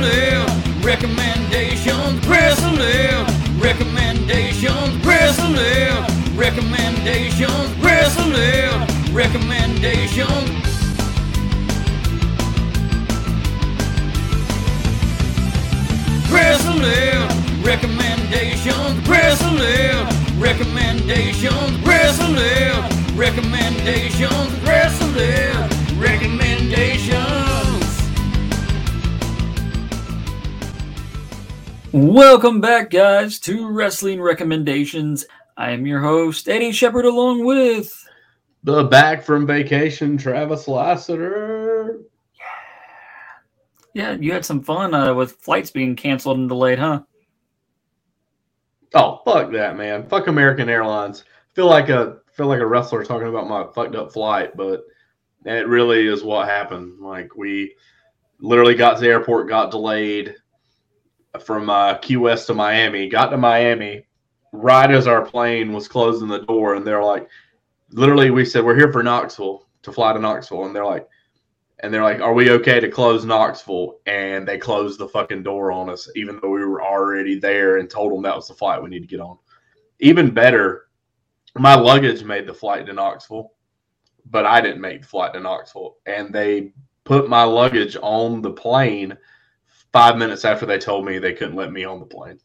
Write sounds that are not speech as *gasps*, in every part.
wrestling recommendations, wrestling recommendations, wrestling recommendations, wrestling recommendations. Wrestling recommendations, wrestling recommendations, wrestling recommendations, wrestling Welcome back, guys, to Wrestling Recommendations. I am your host, Eddy Shepard, along with The back from vacation, Travis Lassiter. yeah, you had some fun uh, with flights being canceled and delayed, huh? Oh, fuck that, man. Fuck American Airlines. Feel like a feel like a wrestler talking about my fucked up flight, but it really is what happened. Like we literally got to the airport, got delayed from uh, Key West to Miami. Got to Miami right as our plane was closing the door, and they're like, literally, we said we're here for Knoxville to fly to Knoxville, and they're like, and they're like, "Are we okay to close Knoxville?" And they closed the fucking door on us, even though we were already there, and told them that was the flight we need to get on. Even better, my luggage made the flight to Knoxville, but I didn't make the flight to Knoxville, and they put my luggage on the plane five minutes after they told me they couldn't let me on the plane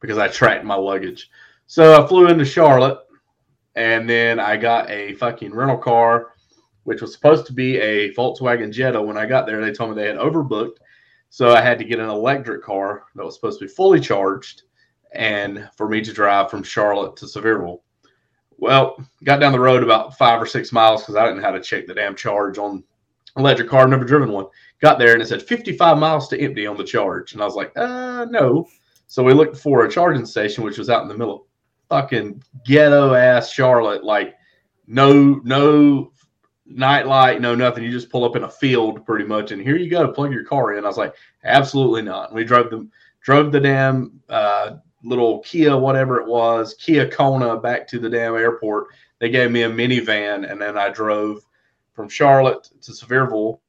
because I tracked my luggage. So I flew into Charlotte, and then I got a fucking rental car which was supposed to be a Volkswagen Jetta. When I got there, they told me they had overbooked. So I had to get an electric car that was supposed to be fully charged and for me to drive from Charlotte to Sevierville. Well, got down the road about five or six miles because I didn't know how to check the damn charge on electric car. I've never driven one. Got there and it said 55 miles to empty on the charge. And I was like, uh, no. So we looked for a charging station, which was out in the middle of fucking ghetto ass Charlotte. Like, no, no nightlight, no nothing. You just pull up in a field pretty much, and here you go, plug your car in. I was like, absolutely not. And we drove the drove the damn uh, little Kia, whatever it was, Kia Kona, back to the damn airport. They gave me a minivan, and then I drove from Charlotte to Sevierville.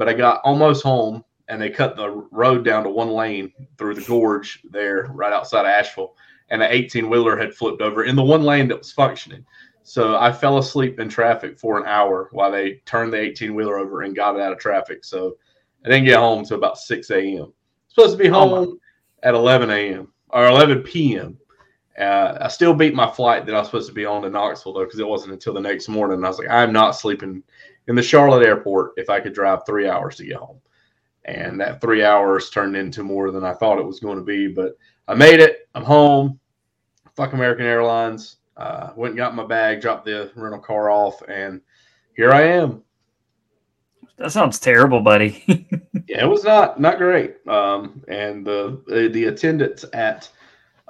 But I got almost home, and they cut the road down to one lane through the gorge there, right outside of Asheville. And an 18 wheeler had flipped over in the one lane that was functioning. So I fell asleep in traffic for an hour while they turned the 18 wheeler over and got it out of traffic. So I didn't get home until about 6 a.m. Supposed to be home Oh at 11 a.m. or 11 p.m. Uh, I still beat my flight that I was supposed to be on to Knoxville though, because it wasn't until the next morning. I was like, I'm not sleeping in the Charlotte airport if I could drive three hours to get home. And that three hours turned into more than I thought it was going to be. But I made it. I'm home. Fuck American Airlines. Uh, went and got my bag, dropped the rental car off, and here I am. That sounds terrible, buddy. *laughs* Yeah, it was not not great. Um, and the the, attendants at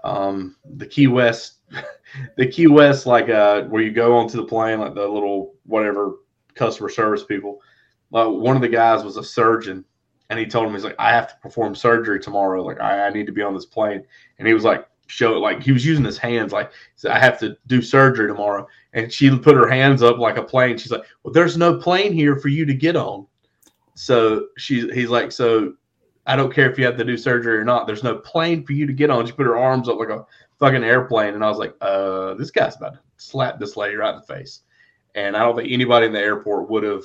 um, the Key West, *laughs* the Key West, like uh, where you go onto the plane, like the little whatever customer service people. Uh, one of the guys was a surgeon, and he told him he's like, I have to perform surgery tomorrow. Like I, I need to be on this plane, and he was like, show it like he was using his hands like I have to do surgery tomorrow. And she put her hands up like a plane. She's like, Well, there's no plane here for you to get on. So she he's like, So I don't care if you have to do surgery or not. There's no plane for you to get on. She put her arms up like a fucking airplane. And I was like, uh, this guy's about to slap this lady right in the face. And I don't think anybody in the airport would have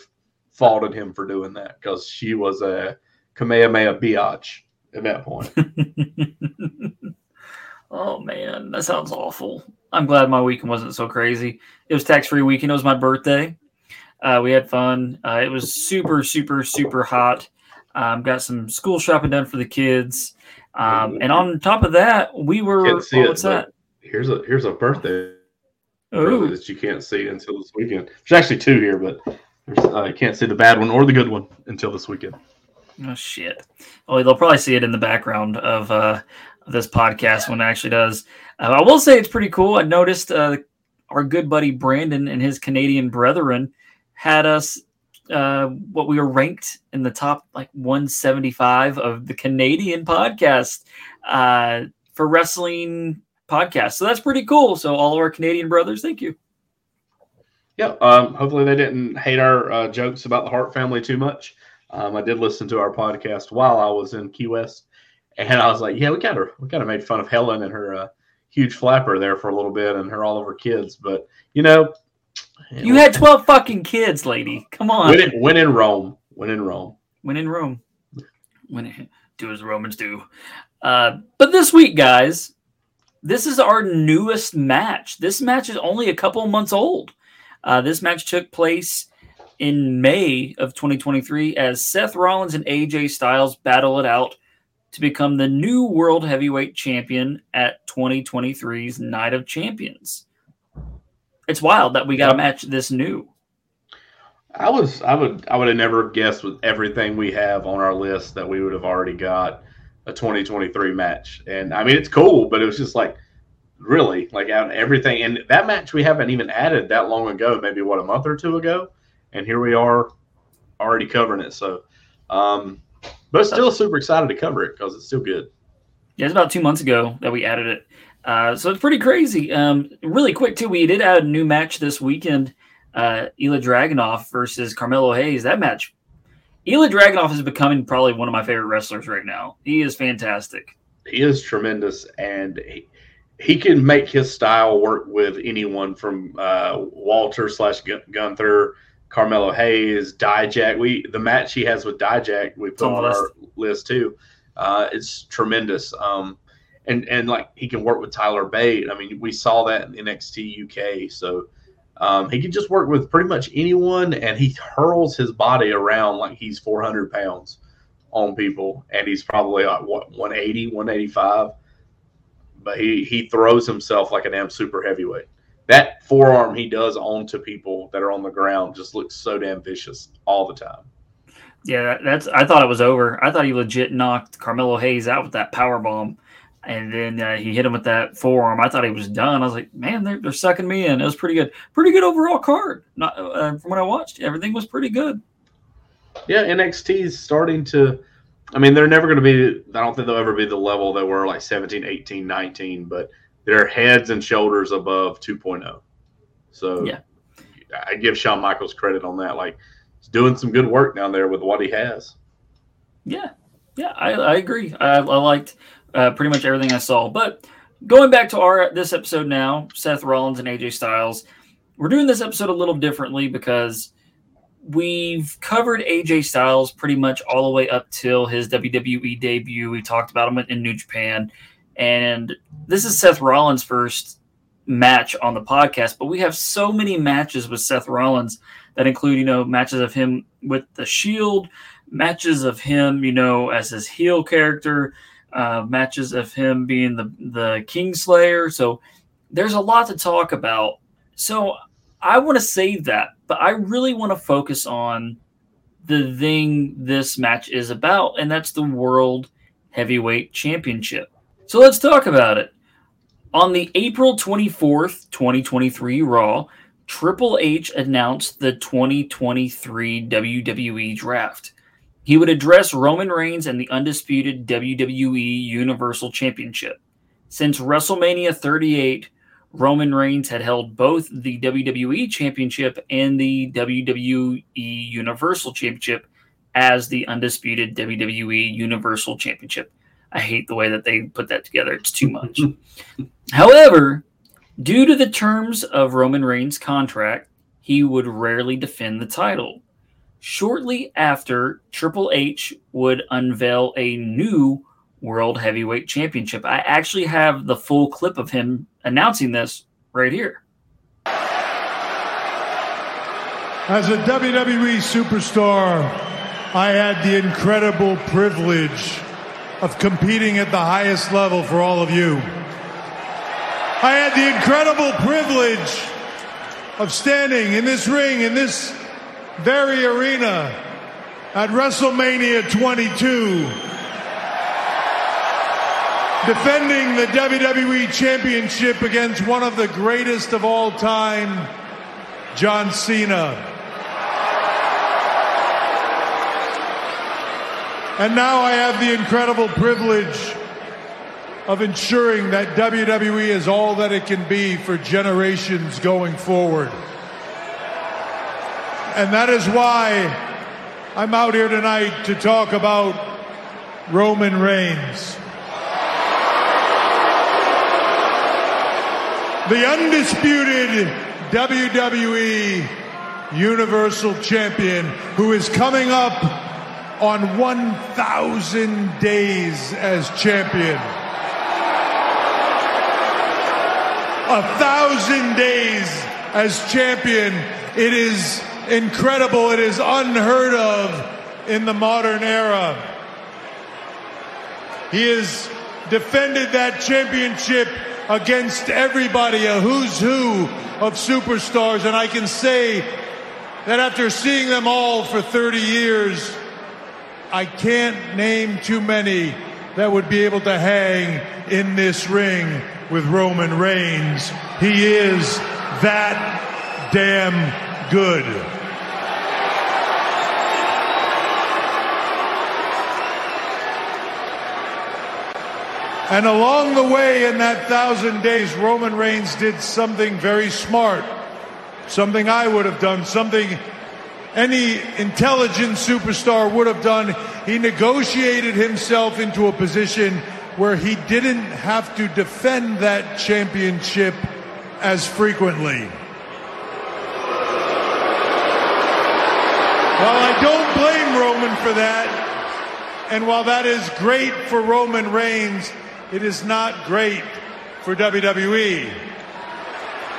faulted him for doing that because she was a Kamehameha biatch at that point. *laughs* oh man, that sounds awful. I'm glad my weekend wasn't so crazy. It was tax free weekend. It was my birthday. Uh, we had fun. Uh, it was super, super, super hot. Um, got some school shopping done for the kids. Um, and on top of that, we were. Can't see oh, what's but that? Here's a here's a birthday Oh, present that you can't see until this weekend. There's actually two here, but I uh, can't see the bad one or the good one until this weekend. oh shit. Oh, they'll probably see it in the background of uh, this podcast when it actually does. Uh, I will say it's pretty cool. I noticed uh, our good buddy Brandon and his Canadian brethren had us uh, what we were ranked in the top like 175 of the Canadian podcast uh, for wrestling podcasts. So that's pretty cool. So all of our Canadian brothers, thank you. Yeah. Um, hopefully they didn't hate our uh, jokes about the Hart family too much. Um, I did listen to our podcast while I was in Key West, and I was like, yeah, we kind of we kind of made fun of Helen and her uh, huge flapper there for a little bit, and her all of her kids. But you know, You had 12 fucking kids, lady. Come on. when in, when in Rome, when in Rome. when in Rome. When it, do as the Romans do. Uh, but this week, guys, this is our newest match. This match is only a couple of months old. Uh, this match took place in May of 2023 as Seth Rollins and AJ Styles battle it out to become the new World Heavyweight Champion at 2023's Night of Champions. It's wild that we got a match this new. I was I would I would have never guessed with everything we have on our list that we would have already got a 2023 match. And I mean it's cool, but it was just like really like out everything and that match we haven't even added that long ago, maybe what a month or two ago, and here we are already covering it. So um but still super excited to cover it because it's still good. Yeah, it's about two months ago that we added it. Uh, so it's pretty crazy. Um, really quick too, we did add a new match this weekend. Uh, Ilja Dragunov versus Carmelo Hayes. That match, Ilja Dragunov is becoming probably one of my favorite wrestlers right now. He is fantastic. he is tremendous and he, he can make his style work with anyone from uh, Walter slash Gunther, Carmelo Hayes, Dijak. We the match he has with Dijak we put on on our list too. Uh, it's tremendous. Um, and and like he can work with Tyler Bate. I mean, we saw that in NXT UK. So um, he can just work with pretty much anyone, and he hurls his body around like he's 400 pounds on people, and he's probably like what 180, 185. But he he throws himself like a damn super heavyweight. That forearm he does onto people that are on the ground just looks so damn vicious all the time. Yeah, that's. I thought it was over. I thought he legit knocked Carmelo Hayes out with that power bomb, and then uh, he hit him with that forearm. I thought he was done. I was like, man, they're, they're sucking me in. It was pretty good. Pretty good overall card. Not uh, from what I watched, everything was pretty good. Yeah, NXT is starting to. I mean, they're never going to be. I don't think they'll ever be the level they were like 17, 18, 19, but they're heads and shoulders above 2.0. So Yeah. I give Shawn Michaels credit on that. Like, he's doing some good work down there with what he has. Yeah, yeah, I, I agree. I, I liked uh, pretty much everything I saw. But going back to our this episode now, Seth Rollins and AJ Styles, we're doing this episode a little differently because we've covered AJ Styles pretty much all the way up till his WWE debut. We talked about him in New Japan, and this is Seth Rollins' first match on the podcast. But we have so many matches with Seth Rollins that include, you know, matches of him with the Shield matches of him, you know, as his heel character, uh, matches of him being the the Kingslayer. So there's a lot to talk about. So I want to save that, but I really want to focus on the thing this match is about, and that's the World Heavyweight Championship. So let's talk about it. On the April 24th, 2023 Raw, Triple H announced the 2023 WWE Draft. He would address Roman Reigns and the undisputed WWE Universal Championship. Since WrestleMania 38, Roman Reigns had held both the WWE Championship and the WWE Universal Championship as the undisputed WWE Universal Championship. I hate the way that they put that together. It's too much. *laughs* However, due to the terms of Roman Reigns' contract, he would rarely defend the title. Shortly after, Triple H would unveil a new World Heavyweight Championship. I actually have the full clip of him announcing this right here. As a WWE superstar, I had the incredible privilege of competing at the highest level for all of you. I had the incredible privilege of standing in this ring, in this very arena at WrestleMania 22, defending the WWE Championship against one of the greatest of all time, John Cena. And now I have the incredible privilege of ensuring that WWE is all that it can be for generations going forward. And that is why I'm out here tonight to talk about Roman Reigns. The undisputed WWE Universal Champion who is coming up on 1,000 days as champion. A thousand days as champion. It is incredible. It is unheard of in the modern era. He has defended that championship against everybody, a who's who of superstars. And I can say that after seeing them all for 30 years, I can't name too many that would be able to hang in this ring with Roman Reigns. He is that damn good. And along the way in that thousand days, Roman Reigns did something very smart, something I would have done, something any intelligent superstar would have done. He negotiated himself into a position where he didn't have to defend that championship as frequently. While I don't blame Roman for that, and while that is great for Roman Reigns, it is not great for WWE.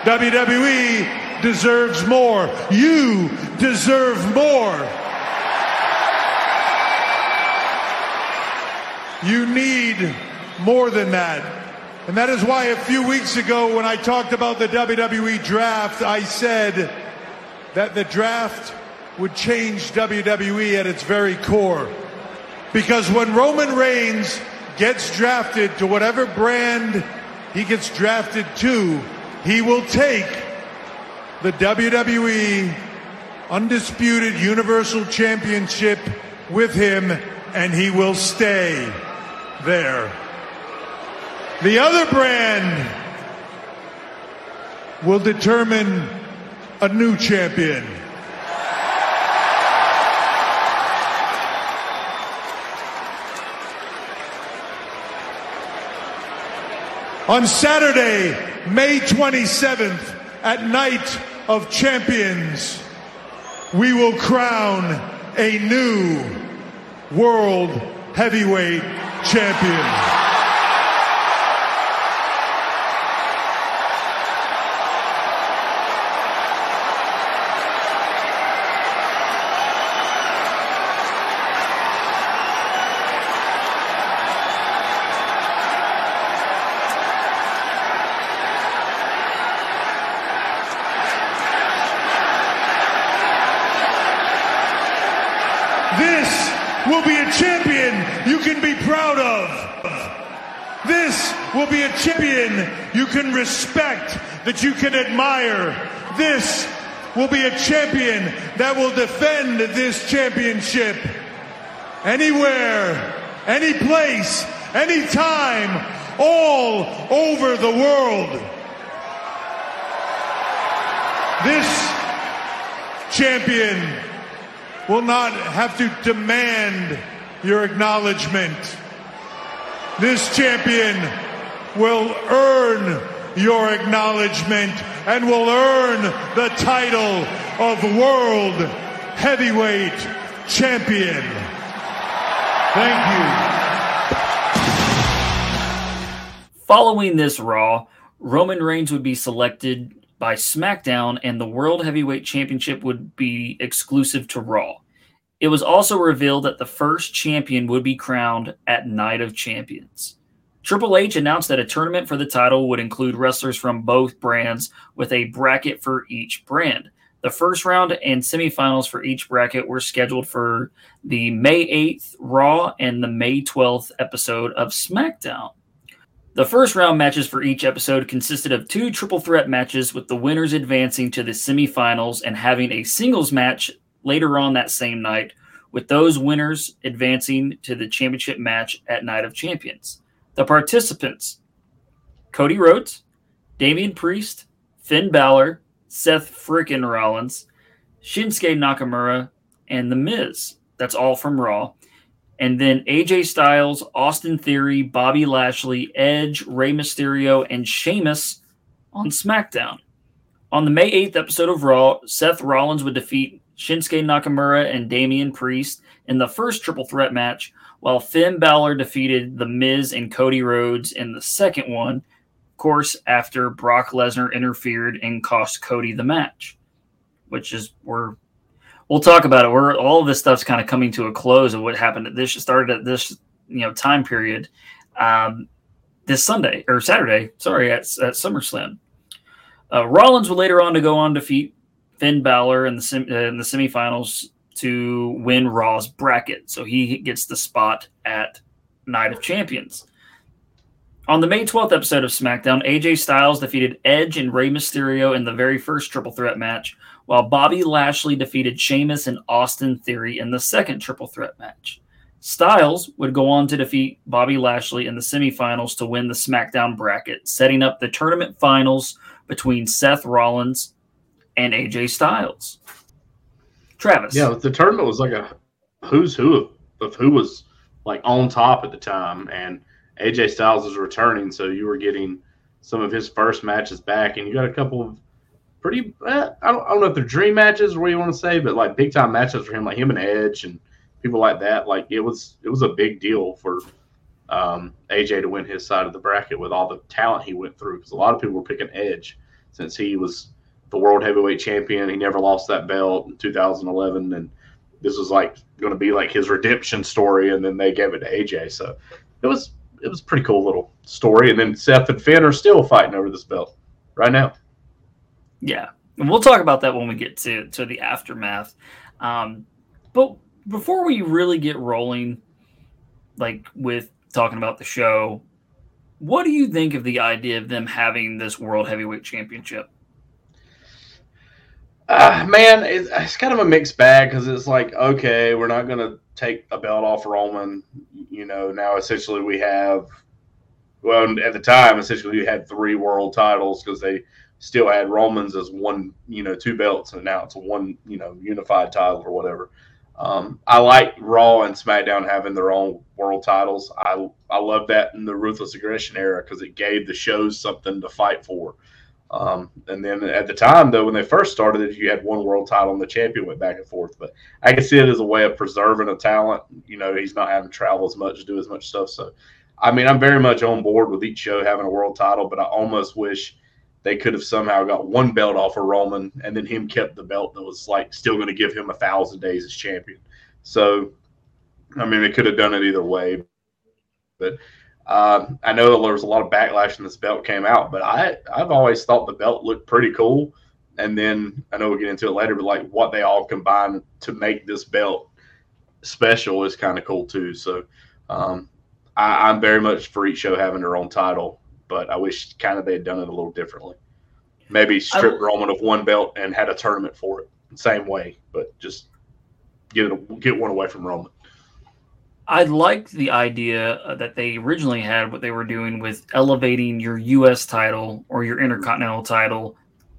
WWE deserves more. You deserve more. You need more than that. And that is why a few weeks ago, when I talked about the WWE draft, I said that the draft would change WWE at its very core. Because when Roman Reigns gets drafted to whatever brand he gets drafted to, he will take the WWE Undisputed Universal Championship with him and he will stay there. The other brand will determine a new champion. On Saturday, May 27th, at Night of Champions, we will crown a new World Heavyweight Champion. This will be a champion you can be proud of. This will be a champion you can respect, that you can admire. This will be a champion that will defend this championship anywhere, any place, any time, all over the world. This champion will not have to demand your acknowledgement. This champion will earn your acknowledgement and will earn the title of World Heavyweight Champion. Thank you. Following this Raw, Roman Reigns would be selected by SmackDown, and the World Heavyweight Championship would be exclusive to Raw. It was also revealed that the first champion would be crowned at Night of Champions. Triple H announced that a tournament for the title would include wrestlers from both brands with a bracket for each brand. The first round and semifinals for each bracket were scheduled for the May 8th Raw and the May 12th episode of SmackDown. The first round matches for each episode consisted of two triple threat matches, with the winners advancing to the semifinals and having a singles match later on that same night, with those winners advancing to the championship match at Night of Champions. The participants Cody Rhodes, Damian Priest, Finn Balor, Seth Frickin' Rollins, Shinsuke Nakamura, and The Miz. That's all from Raw. And then AJ Styles, Austin Theory, Bobby Lashley, Edge, Rey Mysterio, and Sheamus on SmackDown. On the May 8th episode of Raw, Seth Rollins would defeat Shinsuke Nakamura and Damian Priest in the first triple threat match, while Finn Balor defeated The Miz and Cody Rhodes in the second one, of course, after Brock Lesnar interfered and cost Cody the match, which is we're we'll talk about it. We're all of this stuff's kind of coming to a close of what happened at this started at this you know time period um, this Sunday or Saturday, sorry, at, at SummerSlam. Uh, Rollins would later on to go on defeat Finn Balor in the sem- uh, in the semifinals to win Raw's bracket, so he gets the spot at Night of Champions. On the May 12th episode of SmackDown, AJ Styles defeated Edge and Rey Mysterio in the very first triple threat match, while Bobby Lashley defeated Sheamus and Austin Theory in the second triple threat match. Styles would go on to defeat Bobby Lashley in the semifinals to win the SmackDown bracket, setting up the tournament finals between Seth Rollins and AJ Styles. Travis. Yeah, the tournament was like a who's who of, who was like on top at the time, and AJ Styles was returning, so you were getting some of his first matches back, and you got a couple of pretty. Eh, I, don't, I don't know if they're dream matches or what you want to say, but like big time matches for him, like him and Edge and people like that. Like it was, it was a big deal for um, AJ to win his side of the bracket with all the talent he went through, because a lot of people were picking Edge since he was the world heavyweight champion. He never lost that belt in 2011, and this was like going to be like his redemption story. And then they gave it to AJ, so it was it was pretty cool little story. And then Seth and Finn are still fighting over this belt right now. Yeah, and we'll talk about that when we get to to the aftermath. Um, but before we really get rolling, like with talking about the show, what do you think of the idea of them having this world heavyweight championship? Uh, man, it's, it's kind of a mixed bag because it's like, okay, we're not going to take a belt off Roman. You know, now essentially we have, well, at the time, essentially we had three world titles because they still had Romans as one, you know, two belts, and now it's one, you know, unified title or whatever. Um, I like Raw and SmackDown having their own world titles. I I love that in the Ruthless Aggression era because it gave the shows something to fight for. Um, and then at the time, though, when they first started it, you had one world title and the champion went back and forth. But I can see it as a way of preserving a talent. You know, he's not having to travel as much, do as much stuff. So, I mean, I'm very much on board with each show having a world title, but I almost wish they could have somehow got one belt off of Roman and then him kept the belt that was like still going to give him a thousand days as champion. So, I mean, they could have done it either way. But uh, I know there was a lot of backlash when this belt came out, but I I've always thought the belt looked pretty cool. And then I know we'll get into it later, but like what they all combined to make this belt special is kind of cool too. So um, I, I'm very much for each show having their own title, but I wish kind of they had done it a little differently. Maybe strip Roman of one belt and had a tournament for it, same way, but just get it get one away from Roman. I liked the idea uh, that they originally had what they were doing with elevating your U.S. title or your Intercontinental title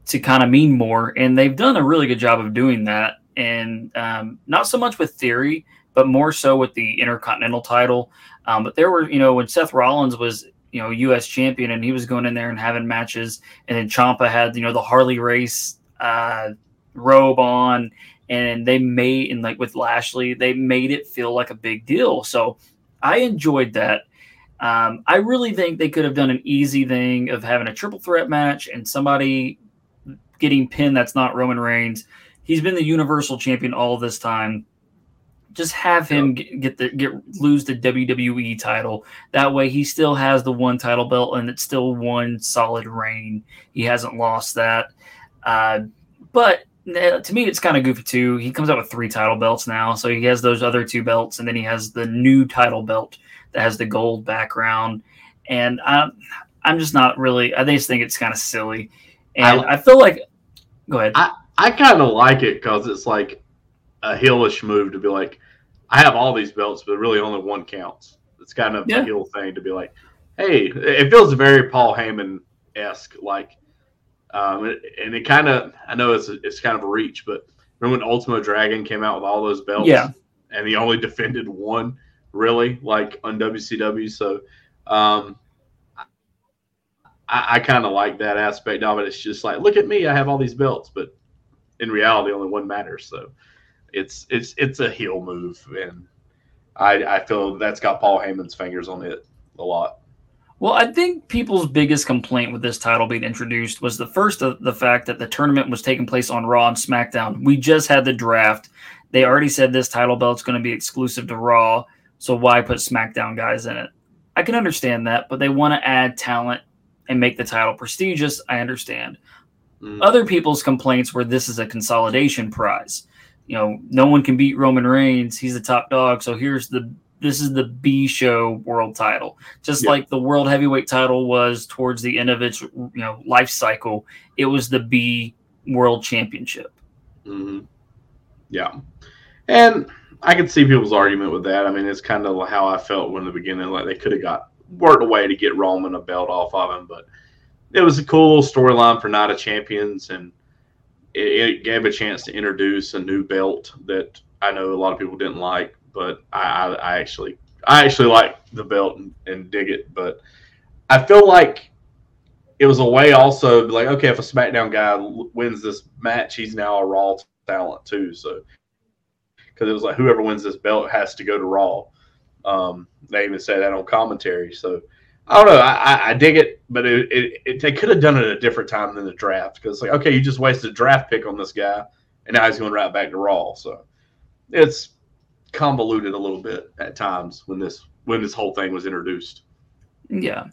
to kind of mean more, and they've done a really good job of doing that. And um, not so much with Theory, but more so with the Intercontinental title. Um, but there were, you know, when Seth Rollins was, you know, U.S. champion, and he was going in there and having matches, and then Champa had, you know, the Harley Race uh, robe on, and they made and like with Lashley, they made it feel like a big deal. So I enjoyed that. Um, I really think they could have done an easy thing of having a triple threat match and somebody getting pinned that's not Roman Reigns. He's been the Universal Champion all this time. Just have him get, get the get lose the WWE title. That way, he still has the one title belt, and it's still one solid reign. He hasn't lost that. Uh, but to me, it's kind of goofy too. He comes out with three title belts now, so he has those other two belts, and then he has the new title belt that has the gold background. And I'm, I'm just not really. I just think it's kind of silly, and I, I feel like. Go ahead. I, I kind of like it because it's like a heelish move to be like, I have all these belts, but really only one counts. It's kind of yeah. a heel thing to be like, hey, it feels very Paul Heyman esque. Like um, and it kind of, I know it's it's kind of a reach, but remember when Ultimo Dragon came out with all those belts? Yeah. and he only *laughs* defended one really like on WCW. So um, I, I kind of like that aspect of it. It's just like, look at me, I have all these belts, but in reality, only one matters. So it's it's it's a heel move, and I I feel that's got Paul Heyman's fingers on it a lot. Well, I think people's biggest complaint with this title being introduced was the first of the fact that the tournament was taking place on Raw and SmackDown. We just had the draft. They already said this title belt's going to be exclusive to Raw, so why put SmackDown guys in it? I can understand that, but they want to add talent and make the title prestigious. I understand. Mm. Other people's complaints were this is a consolidation prize. You know, no one can beat Roman Reigns. He's the top dog. So here's the this is the B show world title. Just yeah. like the world heavyweight title was towards the end of its you know life cycle, it was the B world championship. Mm-hmm. Yeah, and I could see people's argument with that. I mean, it's kind of how I felt when the beginning, like they could have got worked a way to get Roman a belt off of him, but it was a cool storyline for Night of Champions, and it, it gave a chance to introduce a new belt that I know a lot of people didn't like but I, I, I actually I actually like the belt and, and, dig it. But I feel like it was a way also like okay, if a SmackDown guy wins this match, he's now a Raw talent too. So because it was like whoever wins this belt has to go to Raw. Um, they even say that on commentary. So I don't know. I, I dig it, but it, it, it they could have done it at a different time than the draft because like okay, you just wasted a draft pick on this guy, and now he's going right back to Raw. So it's convoluted a little bit at times when this when this whole thing was introduced. Yeah.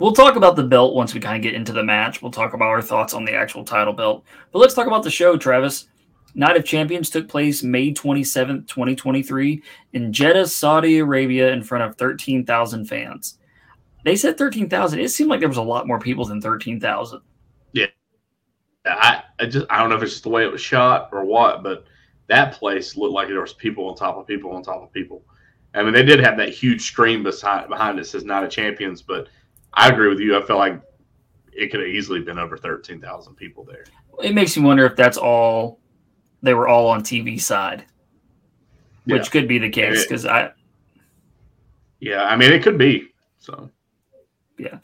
We'll talk about the belt once we kind of get into the match. We'll talk about our thoughts on the actual title belt. But let's talk about the show, Travis. Night of Champions took place May 27th, 2023, in Jeddah, Saudi Arabia, in front of 13,000 fans. They said 13,000. It seemed like there was a lot more people than 13,000. Yeah. I, I just I don't know if it's just the way it was shot or what, but that place looked like there was people on top of people on top of people. I mean, they did have that huge screen behind behind it says "Night of Champions," but I agree with you. I felt like it could have easily been over thirteen thousand people there. It makes me wonder if that's all they were all on TV side, which yeah. could be the case because I. Yeah, I mean, it could be. So. Yeah,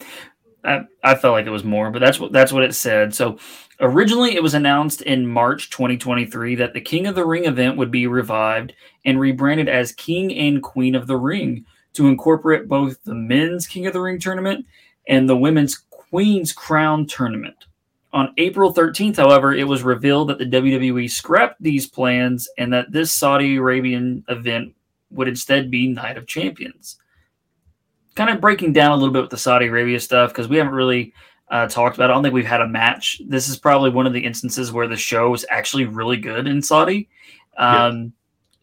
I, I felt like it was more, but that's what that's what it said. So originally it was announced in March 2023 that the King of the Ring event would be revived and rebranded as King and Queen of the Ring to incorporate both the men's King of the Ring tournament and the women's Queen's Crown tournament. On April 13th, however, it was revealed that the WWE scrapped these plans and that this Saudi Arabian event would instead be Night of Champions kind of breaking down a little bit with the Saudi Arabia stuff because we haven't really uh, talked about. I don't think we've had a match. This is probably one of the instances where the show is actually really good in Saudi. Um, yeah.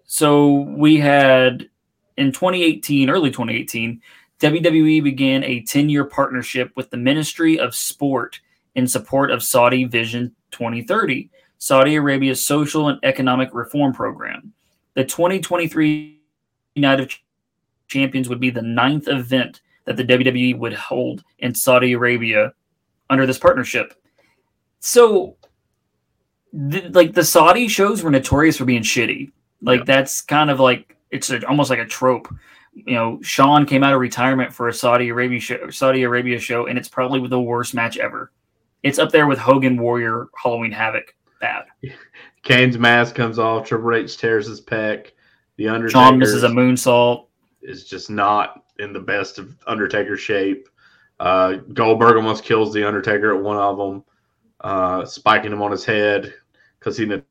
So we had in 2018, early 2018, WWE began a 10 year partnership with the Ministry of Sport in support of Saudi Vision 2030, Saudi Arabia's social and economic reform program. The 2023 Night of Champions would be the ninth event that the WWE would hold in Saudi Arabia under this partnership. So, th- like the Saudi shows were notorious for being shitty. Like yeah. that's kind of like it's a, almost like a trope. You know, Shawn came out of retirement for a Saudi Arabia show, Saudi Arabia show, and it's probably the worst match ever. It's up there with Hogan Warrior Halloween Havoc. Bad. *laughs* Kane's mask comes off. Triple H tears his pec. The Undertaker. Shawn misses a moonsault is just not in the best of Undertaker shape. Uh, Goldberg almost kills the Undertaker at one of them, uh, spiking him on his head because he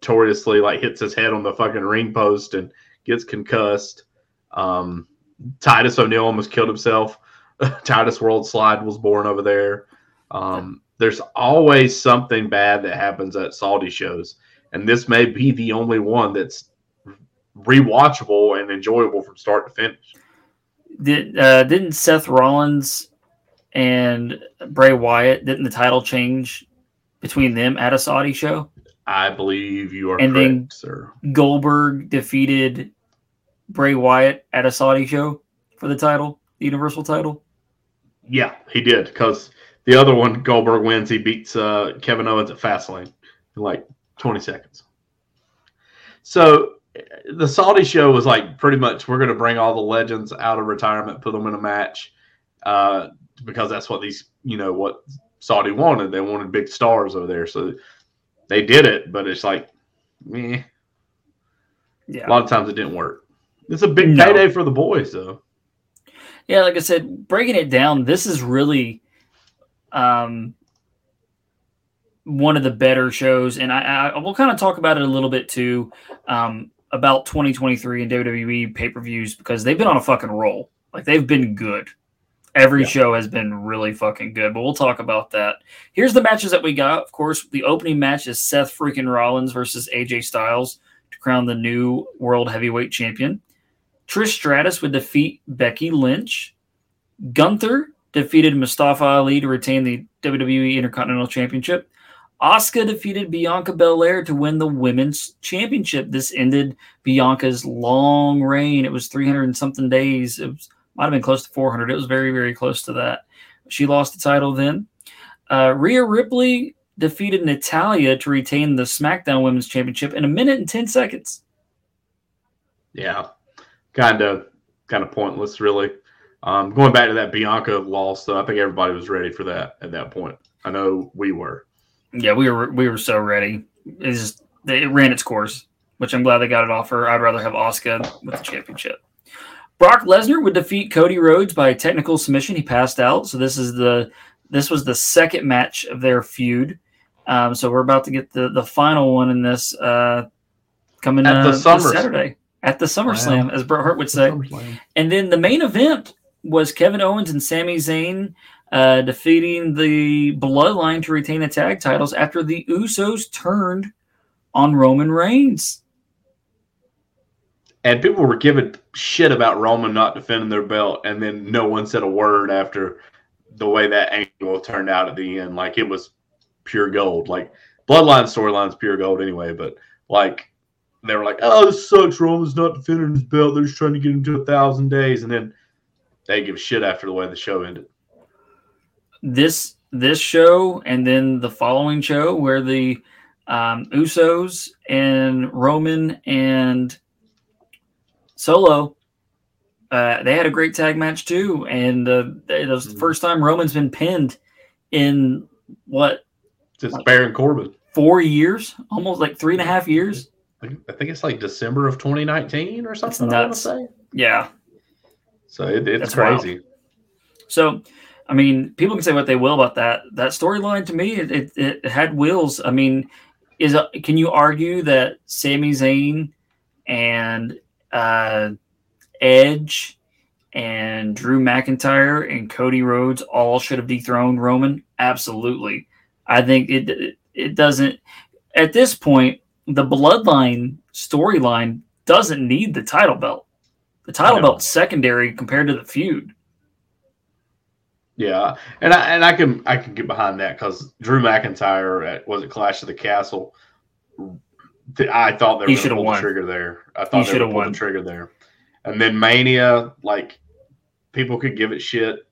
notoriously like hits his head on the fucking ring post and gets concussed. Um, Titus O'Neil almost killed himself. *laughs* Titus World Slide was born over there. Um, there's always something bad that happens at Saudi shows, and this may be the only one that's rewatchable and enjoyable from start to finish. Did uh, didn't Seth Rollins and Bray Wyatt didn't the title change between them at a Saudi show? I believe you are and correct, then sir. Goldberg defeated Bray Wyatt at a Saudi show for the title, the Universal title. Yeah, he did because the other one Goldberg wins. He beats uh, Kevin Owens at Fastlane in like 20 seconds. So the Saudi show was like pretty much we're going to bring all the legends out of retirement, put them in a match, uh, because that's what these you know what Saudi wanted. They wanted big stars over there, so they did it. But it's like, meh. Yeah. A lot of times it didn't work. It's a big No. payday for the boys, though. Yeah, like I said, breaking it down, this is really um, one of the better shows, and I, I we'll kind of talk about it a little bit too um, about 2023 and WWE pay per views because they've been on a fucking roll. Like they've been good. Every Yeah. show has been really fucking good, but we'll talk about that. Here's the matches that we got. Of course, the opening match is Seth freaking Rollins versus AJ Styles to crown the new World Heavyweight Champion. Trish Stratus would defeat Becky Lynch. Gunther defeated Mustafa Ali to retain the WWE Intercontinental Championship. Asuka defeated Bianca Belair to win the Women's Championship. This ended Bianca's long reign. It was 300 and something days. It was, might have been close to 400. It was very, very close to that. She lost the title then. Uh, Rhea Ripley defeated Natalya to retain the SmackDown Women's Championship in a minute and 10 seconds. Yeah, kind of, kind of pointless, really. Um, going back to that Bianca loss, though, I think everybody was ready for that at that point. I know we were. Yeah, we were we were so ready. It just it ran its course, which I'm glad they got it off her. I'd rather have Asuka with the championship. Brock Lesnar would defeat Cody Rhodes by technical submission. He passed out, so this is the this was the second match of their feud. Um, so we're about to get the the final one in this uh, coming At the uh, Summer- Saturday at the SummerSlam, Wow. as Bret Hart would say. And then the main event was Kevin Owens and Sami Zayn uh, defeating the Bloodline to retain the tag titles after the Usos turned on Roman Reigns. And people were giving shit about Roman not defending their belt, and then no one said a word after the way that angle turned out at the end. Like it was pure gold. Like Bloodline storyline's pure gold anyway, but like they were like, "Oh, this sucks. Roman's not defending his belt. They're just trying to get him to a thousand days," and then they give shit after the way the show ended. This this show and then the following show where the um, Usos and Roman and Solo uh, they had a great tag match too, and uh, it was the Mhm. first time Roman's been pinned in what Just Baron Corbin. four years, almost like three and a half years. I think- it's like December of 2019 or something. I wanna nuts. say. Yeah. So it, it's That's wild. crazy. So, I mean, people can say what they will about that. That storyline to me, it, it, it had wheels. I mean, is a, can you argue that Sami Zayn and uh, Edge and Drew McIntyre and Cody Rhodes all should have dethroned Roman? Absolutely. I think it it, doesn't. At this point, the Bloodline storyline doesn't need the title belt. The title belt's secondary compared to the feud. Yeah, and I and I can I can get behind that because Drew McIntyre at was it Clash of the Castle. I thought they were going to pull won. the trigger there. I He thought they should've would pull the trigger there, and then Mania, like people could give it shit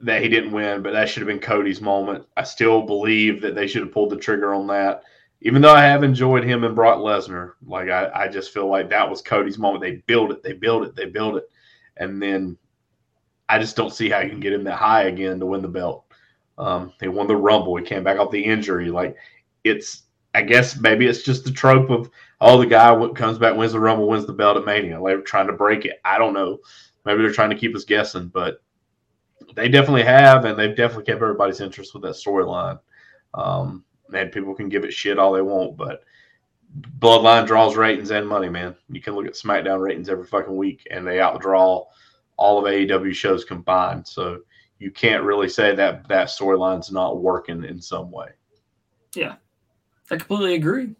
that he didn't win, but that should have been Cody's moment. I still believe that they should have pulled the trigger on that. Even though I have enjoyed him and Brock Lesnar, like I, I just feel like that was Cody's moment. They build it, they build it, they build it, and then I just don't see how you can get him that high again to win the belt. Um, he won the Rumble. He came back off the injury. Like it's, I guess maybe it's just the trope of oh, the guy comes back, wins the Rumble, wins the belt at Mania. Like, They're trying to break it. I don't know. Maybe they're trying to keep us guessing, but they definitely have, and they've definitely kept everybody's interest with that storyline. Um, and people can give it shit all they want, but Bloodline draws ratings and money, man. You can look at SmackDown ratings every fucking week, and they outdraw all of AEW shows combined. So you can't really say that that storyline's not working in some way. Yeah, I completely agree.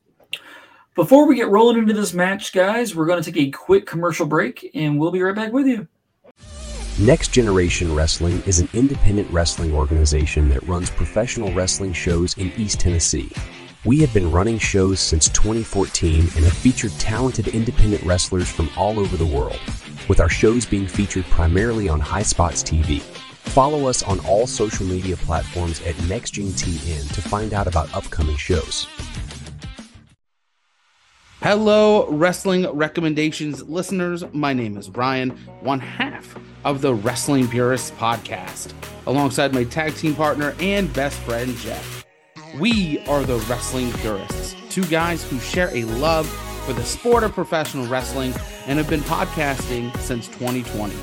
Before we get rolling into this match, guys, we're going to take a quick commercial break and we'll be right back with you. Next Generation Wrestling is an independent wrestling organization that runs professional wrestling shows in East Tennessee. We have been running shows since 2014 and have featured talented independent wrestlers from all over the world, with our shows being featured primarily on High Spots TV. Follow us on all social media platforms at NextGenTN to find out about upcoming shows. Hello, Wrestling Recommendations listeners. My name is Ryan, one half of the Wrestling Purists podcast, alongside my tag team partner and best friend, Jeff. We are the Wrestling Purists, two guys who share a love for the sport of professional wrestling and have been podcasting since 2020.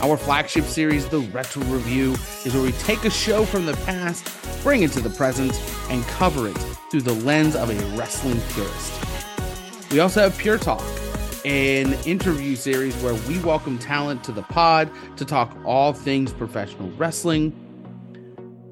Our flagship series, The Retro Review, is where we take a show from the past, bring it to the present, and cover it through the lens of a wrestling purist. We also have Pure Talk, an interview series where we welcome talent to the pod to talk all things professional wrestling.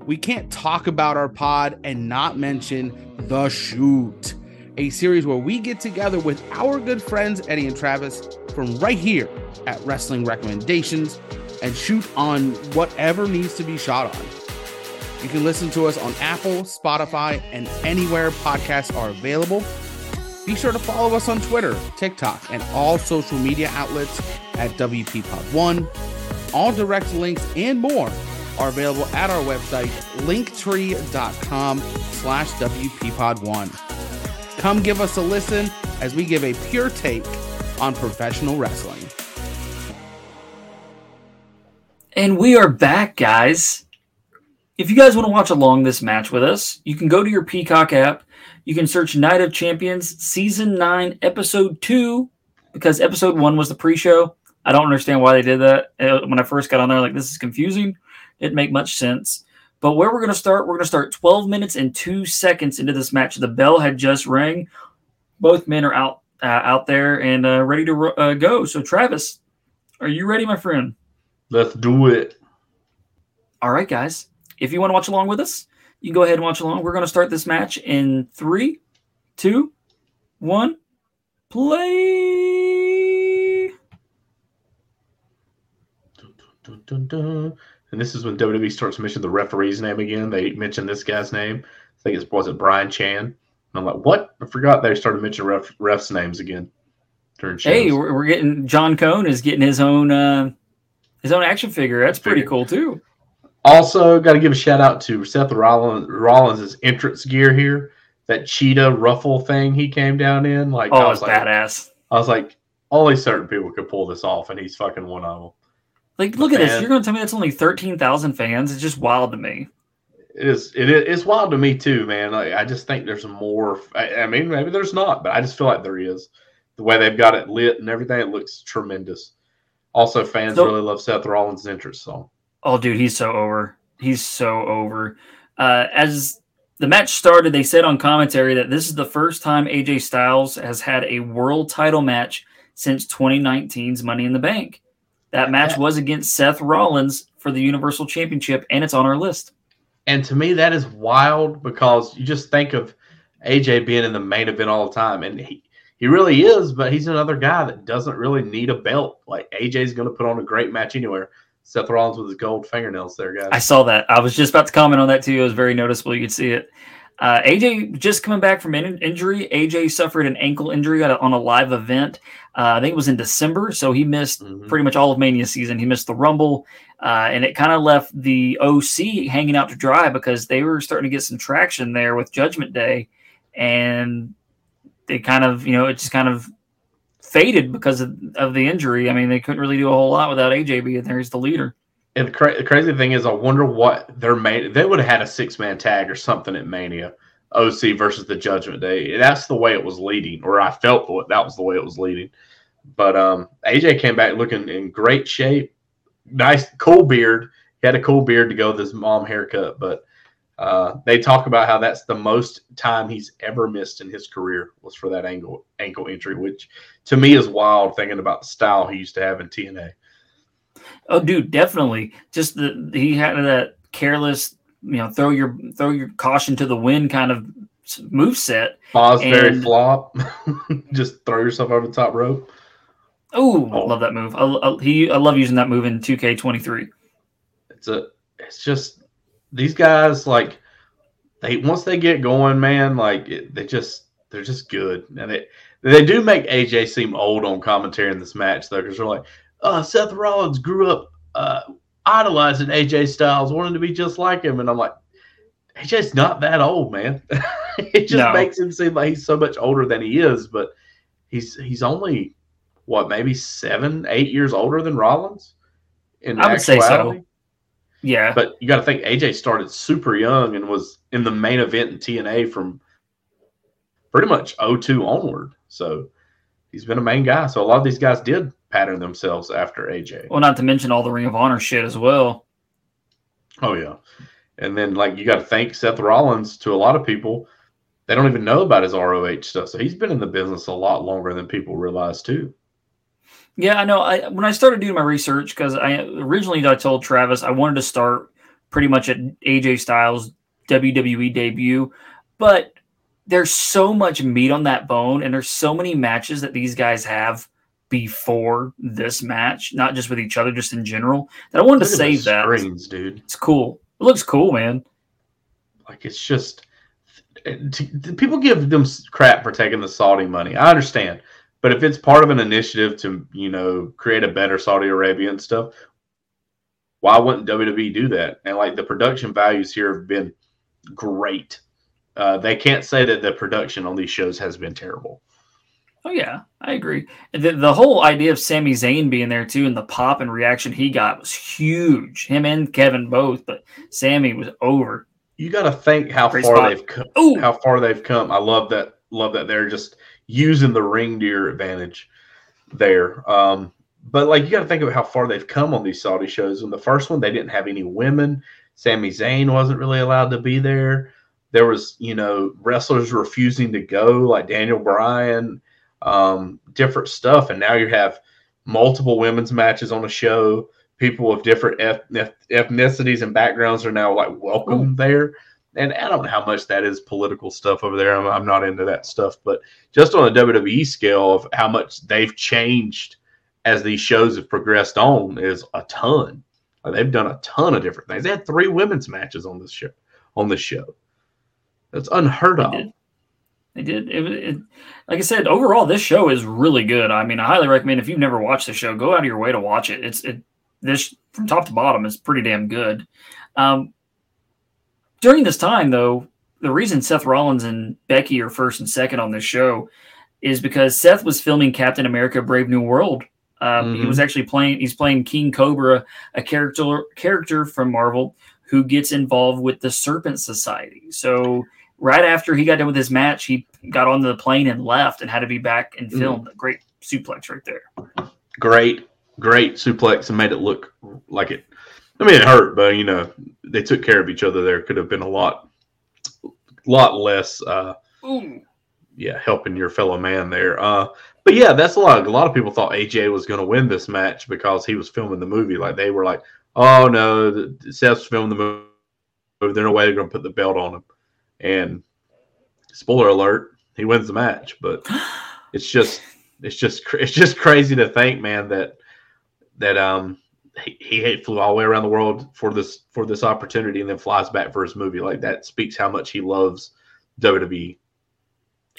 We can't talk about our pod and not mention The Shoot, a series where we get together with our good friends Eddy and Travis from right here at Wrestling Recommendations and shoot on whatever needs to be shot on. You can listen to us on Apple, Spotify, and anywhere podcasts are available. Be sure to follow us on Twitter, TikTok, and all social media outlets at WPPod1. All direct links and more are available at our website, linktree.com slash WPPod1. Come give us a listen as we give a pure take on professional wrestling. And we are back, guys. If you guys want to watch along this match with us, you can go to your Peacock app. You can search Night of Champions Season 9, Episode 2, because Episode 1 was the pre show. I don't understand why they did that. Uh, When I first got on there, like, this is confusing. It didn't make much sense. But where we're going to start, we're going to start 12 minutes and 2 seconds into this match. The bell had just rang. Both men are out uh, out there and uh, ready to uh, go. So, Travis, are you ready, my friend? Let's do it. All right, guys. If you want to watch along with us, you can go ahead and watch along. We're going to start this match in three, two, one, play. Dun, dun, dun, dun. And this is when WWE starts mentioning the referee's name again. They mentioned this guy's name. I think it was it Brian Chan. And I'm like, what? I forgot they started mentioning ref, refs' names again during. Hey, we're, we're getting John Cone is getting his own uh, his own action figure. That's pretty cool too. Also, got to give a shout out to Seth Rollins, Rollins' entrance gear here. That cheetah ruffle thing he came down in. Like, I Oh, was it's like, badass. I was like, only certain people could pull this off, and he's fucking one of them. Like, look at this. You're going to tell me that's only thirteen thousand fans? It's just wild to me. It is. It is. It's wild to me too, man. Like, I just think there's more. I, I mean, maybe there's not, but I just feel like there is. The way they've got it lit and everything, it looks tremendous. Also, fans So- really love Seth Rollins' entrance song. Oh, dude, he's so over. He's so over. Uh, as the match started, they said on commentary that this is the first time AJ Styles has had a world title match since 2019's Money in the Bank. That match was against Seth Rollins for the Universal Championship, and it's on our list. And to me, that is wild because you just think of AJ being in the main event all the time, and he, he really is, but he's another guy that doesn't really need a belt. Like AJ's going to put on a great match anywhere. Seth Rollins with his gold fingernails there, guys. I saw that. I was just about to comment on that too. It was very noticeable. You could see it. Uh, AJ just coming back from an injury. AJ suffered an ankle injury on a, on a live event. Uh, I think it was in December, so he missed Mhm. pretty much all of Mania season. He missed the Rumble, uh, and it kind of left the OC hanging out to dry because they were starting to get some traction there with Judgment Day, and they kind of, you know, it just kind of faded because of, of the injury. I mean, they couldn't really do a whole lot without AJ being there. He's the leader. And the, cra- the crazy thing is, I wonder what their main. They would have had a six man tag or something at Mania, OC versus the Judgment Day. That's the way it was leading, or I felt that was the way it was leading. But um, AJ came back looking in great shape, nice, cool beard. He had a cool beard to go with his mom haircut. But uh, they talk about how that's the most time he's ever missed in his career was for that ankle ankle injury, which to me is wild. Thinking about the style he used to have in TNA. Oh, dude, definitely. Just the he had that careless, you know, throw your throw your caution to the wind kind of move set. Fosbury And- flop. *laughs* Just throw yourself over the top rope. Ooh, Oh. love that move. I, I, he, I love using that move in 2K23. It's a it's just these guys like they once they get going, man, like it, they just they're just good. And they they do make AJ seem old on commentary in this match though, because they're like, uh, Seth Rollins grew up uh idolizing AJ Styles, wanting to be just like him. And I'm like, AJ's not that old, man. *laughs* it just No. makes him seem like he's so much older than he is, but he's he's only what maybe seven, eight years older than Rollins. In I would say so. Yeah. But you got to think AJ started super young and was in the main event in TNA from pretty much 02 onward. So he's been a main guy. So a lot of these guys did pattern themselves after AJ. well, not to mention all the Ring of Honor shit as well. Oh yeah. And then like you got to thank Seth Rollins to a lot of people. They don't even know about his ROH stuff. So he's been in the business a lot longer than people realize too. Yeah, I know. I when I started doing my research because I originally I told Travis I wanted to start pretty much at AJ Styles WWE debut, but there's so much meat on that bone, and there's so many matches that these guys have before this match, not just with each other, just in general. That I wanted Look to save that. screens, dude. It's cool. It looks cool, man. Like it's just people give them crap for taking the Saudi money. I understand, but if it's part of an initiative to you know create a better Saudi Arabia and stuff, why wouldn't WWE do that? And like the production values here have been great. Uh, they can't say that the production on these shows has been terrible. Oh yeah, I agree. The, the whole idea of Sami Zayn being there too, and the pop and reaction he got was huge. Him and Kevin both, but Sami was over. You got to think how Great far spot. they've come. Ooh, how far they've come. I love that. Love that they're just using the ring to your advantage there. Um, but like you got to think of how far they've come on these Saudi shows. In the first one, they didn't have any women. Sami Zayn wasn't really allowed to be there. There was, you know, wrestlers refusing to go, like Daniel Bryan, um, different stuff. And now you have multiple women's matches on a show. People of different ethnicities and backgrounds are now like welcome there and I don't know how much that is political stuff over there. I'm, I'm not into that stuff, but just on a WWE scale of how much they've changed as these shows have progressed on is a ton. They've done a ton of different things. They had three women's matches on this show. On this show, that's unheard of. They did. It, it, like I said, overall, this show is really good. I mean, I highly recommend if you've never watched the show, go out of your way to watch it. It's it this from top to bottom is pretty damn good. Um, during this time, though, the reason Seth Rollins and Becky are first and second on this show is because Seth was filming Captain America: Brave New World. Um, He Mhm. was actually playing. He's playing King Cobra, a character character from Marvel who gets involved with the Serpent Society. So right after he got done with his match, he got on the plane and left and had to be back and Mm. filmed. A great suplex right there. Great, great suplex and made it look like it. I mean, it hurt, but you know they took care of each other. There could have been a lot, lot less. Uh, yeah, helping your fellow man there. Uh, but yeah, that's a lot. A lot of people thought AJ was going to win this match because he was filming the movie. Like they were like, "Oh no, Seth's filming the movie. There's no way they're going to put the belt on him." And spoiler alert, he wins the match. But *gasps* it's just, it's just, it's just crazy to think, man, that that um he, he flew all the way around the world for this for this opportunity and then flies back for his movie. Like that speaks how much he loves WWE.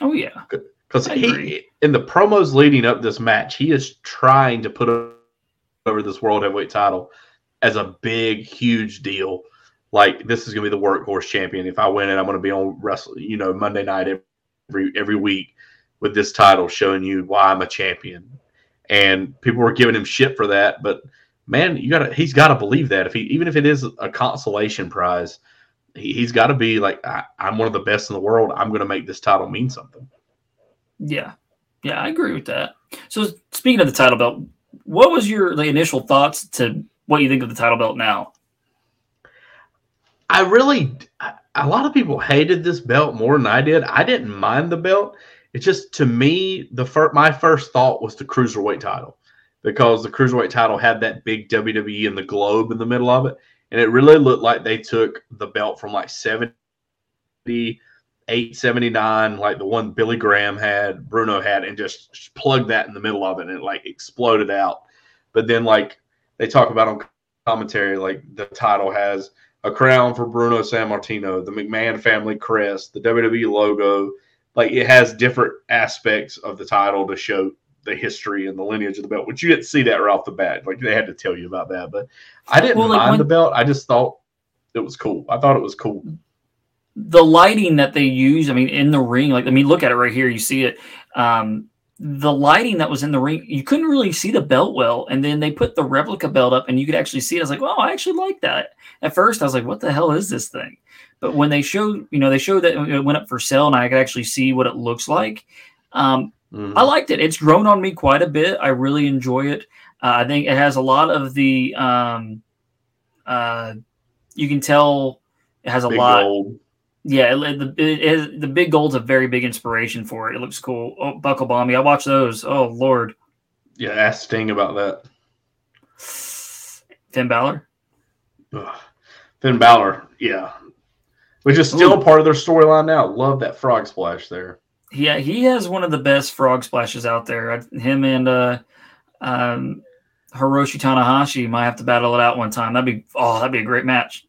Oh yeah. Because he, agree. in the promos leading up this match, he is trying to put over this world heavyweight title as a big, huge deal. Like this is going to be the workhorse champion. If I win it, I'm going to be on wrestle, you know, Monday night every every week with this title, showing you why I'm a champion. And people were giving him shit for that, but man, you got to he's got to believe that if he even if it is a consolation prize, he, he's got to be like I, I'm one of the best in the world. I'm going to make this title mean something. Yeah. Yeah, I agree with that. So speaking of the title belt, what was your like, initial thoughts to what you think of the title belt now? I really, a lot of people hated this belt more than I did. I didn't mind the belt. It's just to me, the first, my first thought was the cruiserweight title because the cruiserweight title had that big WWE and the globe in the middle of it, and it really looked like they took the belt from like 78, 79, like the one Billy Graham had, Bruno had, and just plugged that in the middle of it, and it like exploded out. But then, like they talk about on commentary, like the title has a crown for Bruno Sammartino, the McMahon family crest, the WWE logo. Like it has different aspects of the title to show the history and the lineage of the belt, which you didn't see that right off the bat. Like they had to tell you about that, but I didn't Well, like mind when- the belt. I just thought it was cool. I thought it was cool. the lighting that they use, I mean, in the ring, like I mean, look at it right here, you see it. Um, the lighting that was in the ring, you couldn't really see the belt well, and then they put the replica belt up, and you could actually see it. I was like, "Oh, I actually like that." At first, I was like, "What the hell is this thing?" But when they showed, you know, they showed that it went up for sale, and I could actually see what it looks like. Um, Mhm. I liked it. It's grown on me quite a bit. I really enjoy it. Uh, I think it has a lot of the. Um, uh, you can tell it has a Big lot. Yeah, it, the it, is- the big gold's a very big inspiration for it. It looks cool. Oh, Buckle Bomby, I watch those. Oh Lord, Yeah, ask Sting about that. Finn Balor. Ugh. Finn Balor, yeah. Which is still Ooh. part of their storyline now. Love that frog splash there. Yeah, he has one of the best frog splashes out there. Him and uh, um, Hiroshi Tanahashi might have to battle it out one time. That'd be oh, that'd be a great match.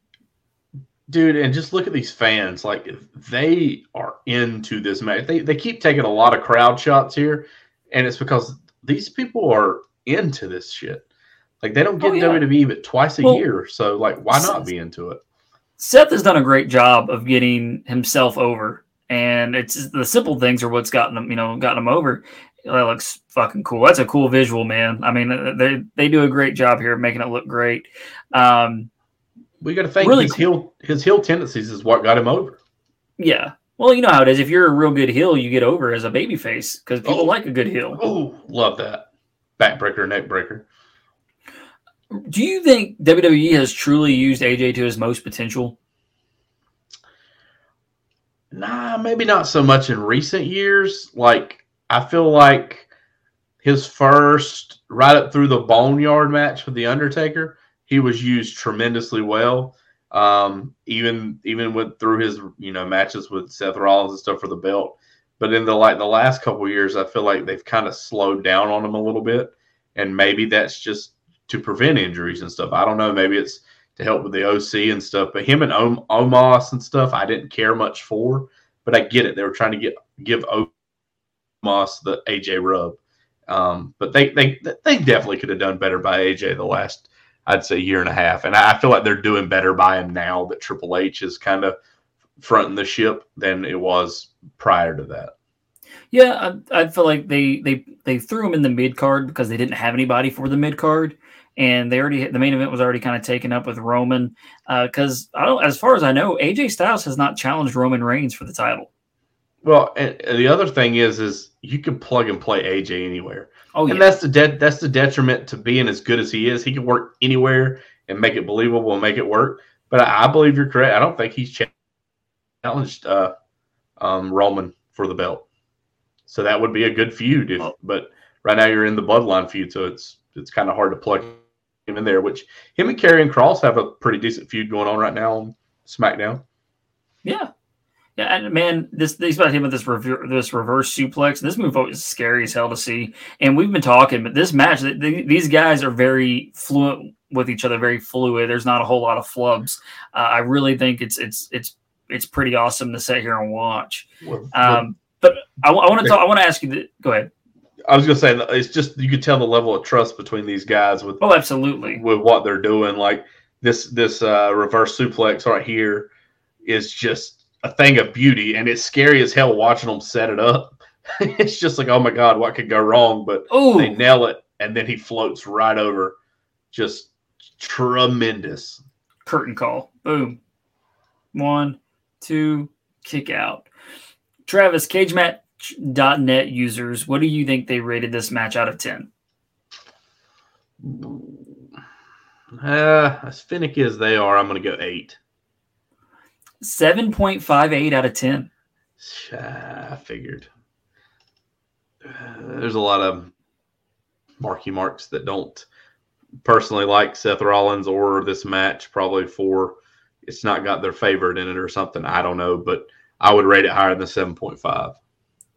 Dude, and just look at these fans. Like they are into this match. They they keep taking a lot of crowd shots here, and it's because these people are into this shit. Like they don't get Oh, yeah. WWE but twice a Well, year. So like why not be into it? Seth has done a great job of getting himself over, and it's the simple things are what's gotten them you know, gotten him over. That looks fucking cool. That's a cool visual, man. I mean, they they do a great job here of making it look great. Um, We got to think Really his heel his heel tendencies is what got him over. yeah. Well, you know how it is. If you're a real good heel, you get over as a baby face because people Oh. like a good heel. Oh, love that backbreaker, neckbreaker. Do you think WWE has truly used AJ to his most potential? Nah, maybe not so much in recent years. Like I feel like his first right up through the Boneyard match with the Undertaker, he was used tremendously well. Um, even even with through his you know matches with Seth Rollins and stuff for the belt. But in the like the last couple years, I feel like they've kind of slowed down on him a little bit, and maybe that's just to prevent injuries and stuff. I don't know. Maybe it's to help with the OC and stuff. But him and Om- Omos and stuff, I didn't care much for. But I get it. They were trying to get give Omos the AJ rub. Um, but they they they definitely could have done better by AJ the last I'd say year and a half. And I feel like they're doing better by him now that Triple H is kind of fronting the ship than it was prior to that. Yeah, I, I feel like they they they threw him in the mid card because they didn't have anybody for the mid card, and they already the main event was already kind of taken up with Roman. Uh, because I don't, as far as I know, AJ Styles has not challenged Roman Reigns for the title. Well, and, the other thing is, is you can plug and play AJ anywhere, Oh and yeah, that's the de- that's the detriment to being as good as he is. He can work anywhere and make it believable and make it work. But I, I believe you're correct. I don't think he's challenged uh, um, Roman for the belt, so that would be a good feud. If Oh. but right now you're in the bloodline feud, so it's it's kind of hard to plug him in there. Which him and Karrion Kross have a pretty decent feud going on right now on SmackDown. yeah, yeah. And man, this these about him with this rever- this reverse suplex. This move is scary as hell to see. And we've been talking, but this match, th- th- these guys are very fluent with each other, very fluid. There's not a whole lot of flubs. Uh, I really think it's it's it's it's pretty awesome to sit here and watch. Um, but I, want to talk. I want to ask you. The, go ahead. I was gonna say it's just you could tell the level of trust between these guys with Oh, absolutely. with what they're doing. Like this this uh, reverse suplex right here is just a thing of beauty, and it's scary as hell watching them set it up. *laughs* it's just like, oh my god, what could go wrong? But Oh, they nail it, and then he floats right over. Just tremendous. curtain call. Boom. One, two, kick out. Travis, cagematch.net users, what do you think they rated this match out of 10? Uh, as finicky as they are, I'm gonna go eight. 7.58 out of 10. I figured. Uh, there's a lot of marky marks that don't personally like Seth Rollins or this match, probably for it's not got their favorite in it or something. I don't know, but I would rate it higher than 7.5.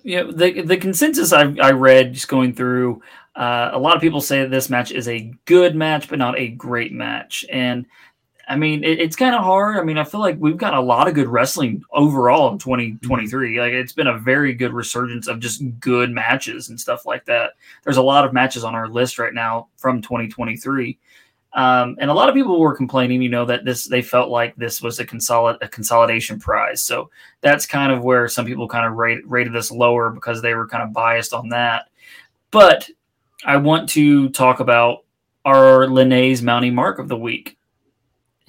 Yeah, the the consensus I, I read just going through, uh, a lot of people say that this match is a good match, but not a great match. And I mean, it, it's kind of hard. I mean, I feel like we've got a lot of good wrestling overall in 2023. Like, it's been a very good resurgence of just good matches and stuff like that. There's a lot of matches on our list right now from 2023. Um, and a lot of people were complaining, you know, that this they felt like this was a consolid a consolidation prize. So that's kind of where some people kind of rate, rated this lower because they were kind of biased on that. But I want to talk about our LeNae's Mountie Mark of the week.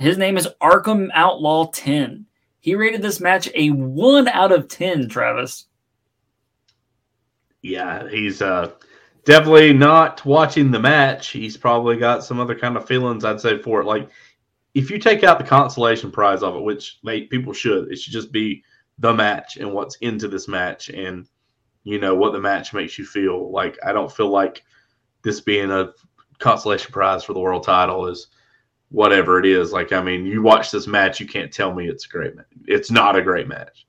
His name is Arkham Outlaw 10. He rated this match a one out of 10, Travis. Yeah, he's uh, definitely not watching the match. He's probably got some other kind of feelings, I'd say, for it. Like, if you take out the consolation prize of it, which mate, people should, it should just be the match and what's into this match and, you know, what the match makes you feel. Like, I don't feel like this being a consolation prize for the world title is whatever it is. Like, I mean, you watch this match, you can't tell me it's a great match. It's not a great match.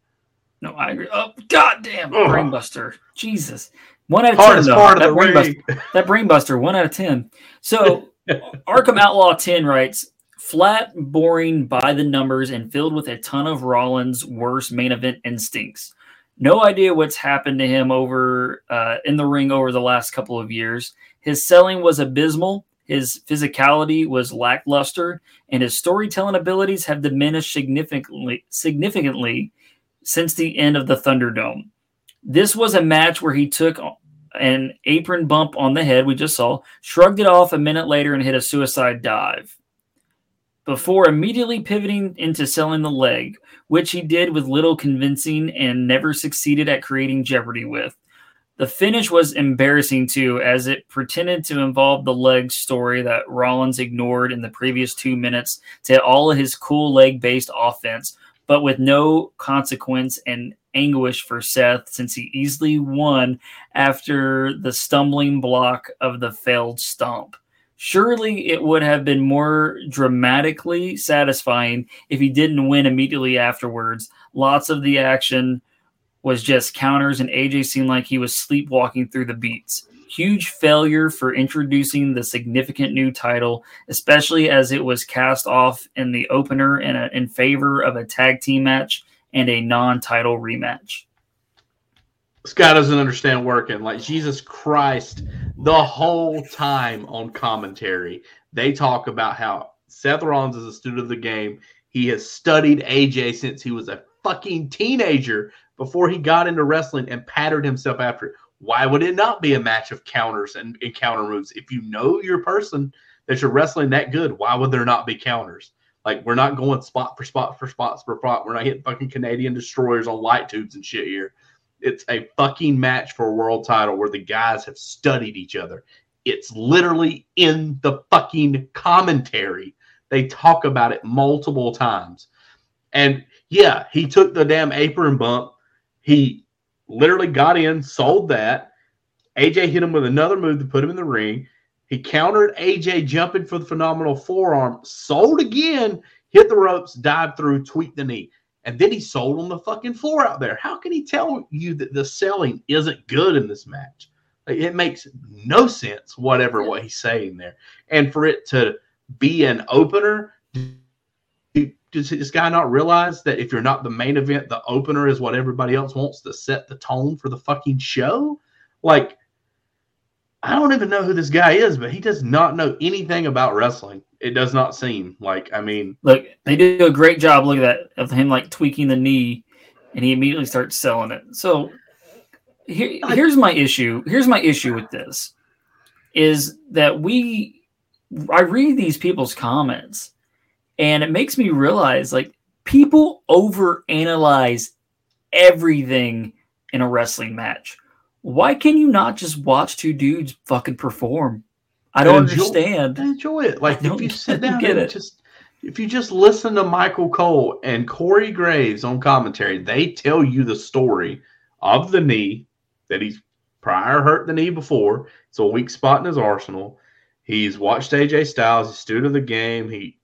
No, I agree. Oh, goddamn, Ugh. brainbuster! Jesus, one out of Hardest ten. part Though. of That the brainbuster, *laughs* that brainbuster, one out of ten. So, *laughs* Arkham Outlaw ten writes flat, boring, by the numbers, and filled with a ton of Rollins' worst main event instincts. No idea what's happened to him over uh, in the ring over the last couple of years. His selling was abysmal. His physicality was lackluster, and his storytelling abilities have diminished significantly. Significantly since the end of the Thunderdome. This was a match where he took an apron bump on the head, we just saw, shrugged it off a minute later, and hit a suicide dive. Before immediately pivoting into selling the leg, which he did with little convincing and never succeeded at creating jeopardy with. The finish was embarrassing too, as it pretended to involve the leg story that Rollins ignored in the previous two minutes to all of his cool leg based offense, but with no consequence and anguish for Seth since he easily won after the stumbling block of the failed stomp. Surely it would have been more dramatically satisfying if he didn't win immediately afterwards. Lots of the action was just counters, and AJ seemed like he was sleepwalking through the beats. Huge failure for introducing the significant new title, especially as it was cast off in the opener in, a, in favor of a tag team match and a non title rematch. Guy doesn't understand working. Like Jesus Christ, the whole time on commentary, they talk about how Seth Rollins is a student of the game. He has studied AJ since he was a fucking teenager before he got into wrestling and patterned himself after it. Why would it not be a match of counters and, and counter moves? If you know your person that you're wrestling that good, why would there not be counters? Like we're not going spot for spot for spot for spot. We're not hitting fucking Canadian destroyers on light tubes and shit here. It's a fucking match for a world title where the guys have studied each other. It's literally in the fucking commentary. They talk about it multiple times. And yeah, he took the damn apron bump. He literally got in, sold that. AJ hit him with another move to put him in the ring. He countered AJ jumping for the phenomenal forearm, sold again, hit the ropes, dived through, tweaked the knee. And then he sold on the fucking floor out there. How can he tell you that the selling isn't good in this match? It makes no sense, whatever what he's saying there. And for it to be an opener, does this guy not realize that if you're not the main event, the opener is what everybody else wants to set the tone for the fucking show? Like, I don't even know who this guy is, but he does not know anything about wrestling. It does not seem like, I mean, Look, they do a great job. Look at that of him like tweaking the knee, and he immediately starts selling it. So here, here's my issue. Here's my issue with this is that we I read these people's comments and it makes me realize like people overanalyze everything in a wrestling match. Why can you not just watch two dudes fucking perform? I don't Enjoy- understand. enjoy it. Like if you *laughs* sit down and it. just if you just listen to Michael Cole and Corey Graves on commentary, they tell you the story of the knee that he's prior hurt the knee before. It's a weak spot in his arsenal. He's watched AJ Styles, he's student of the game. He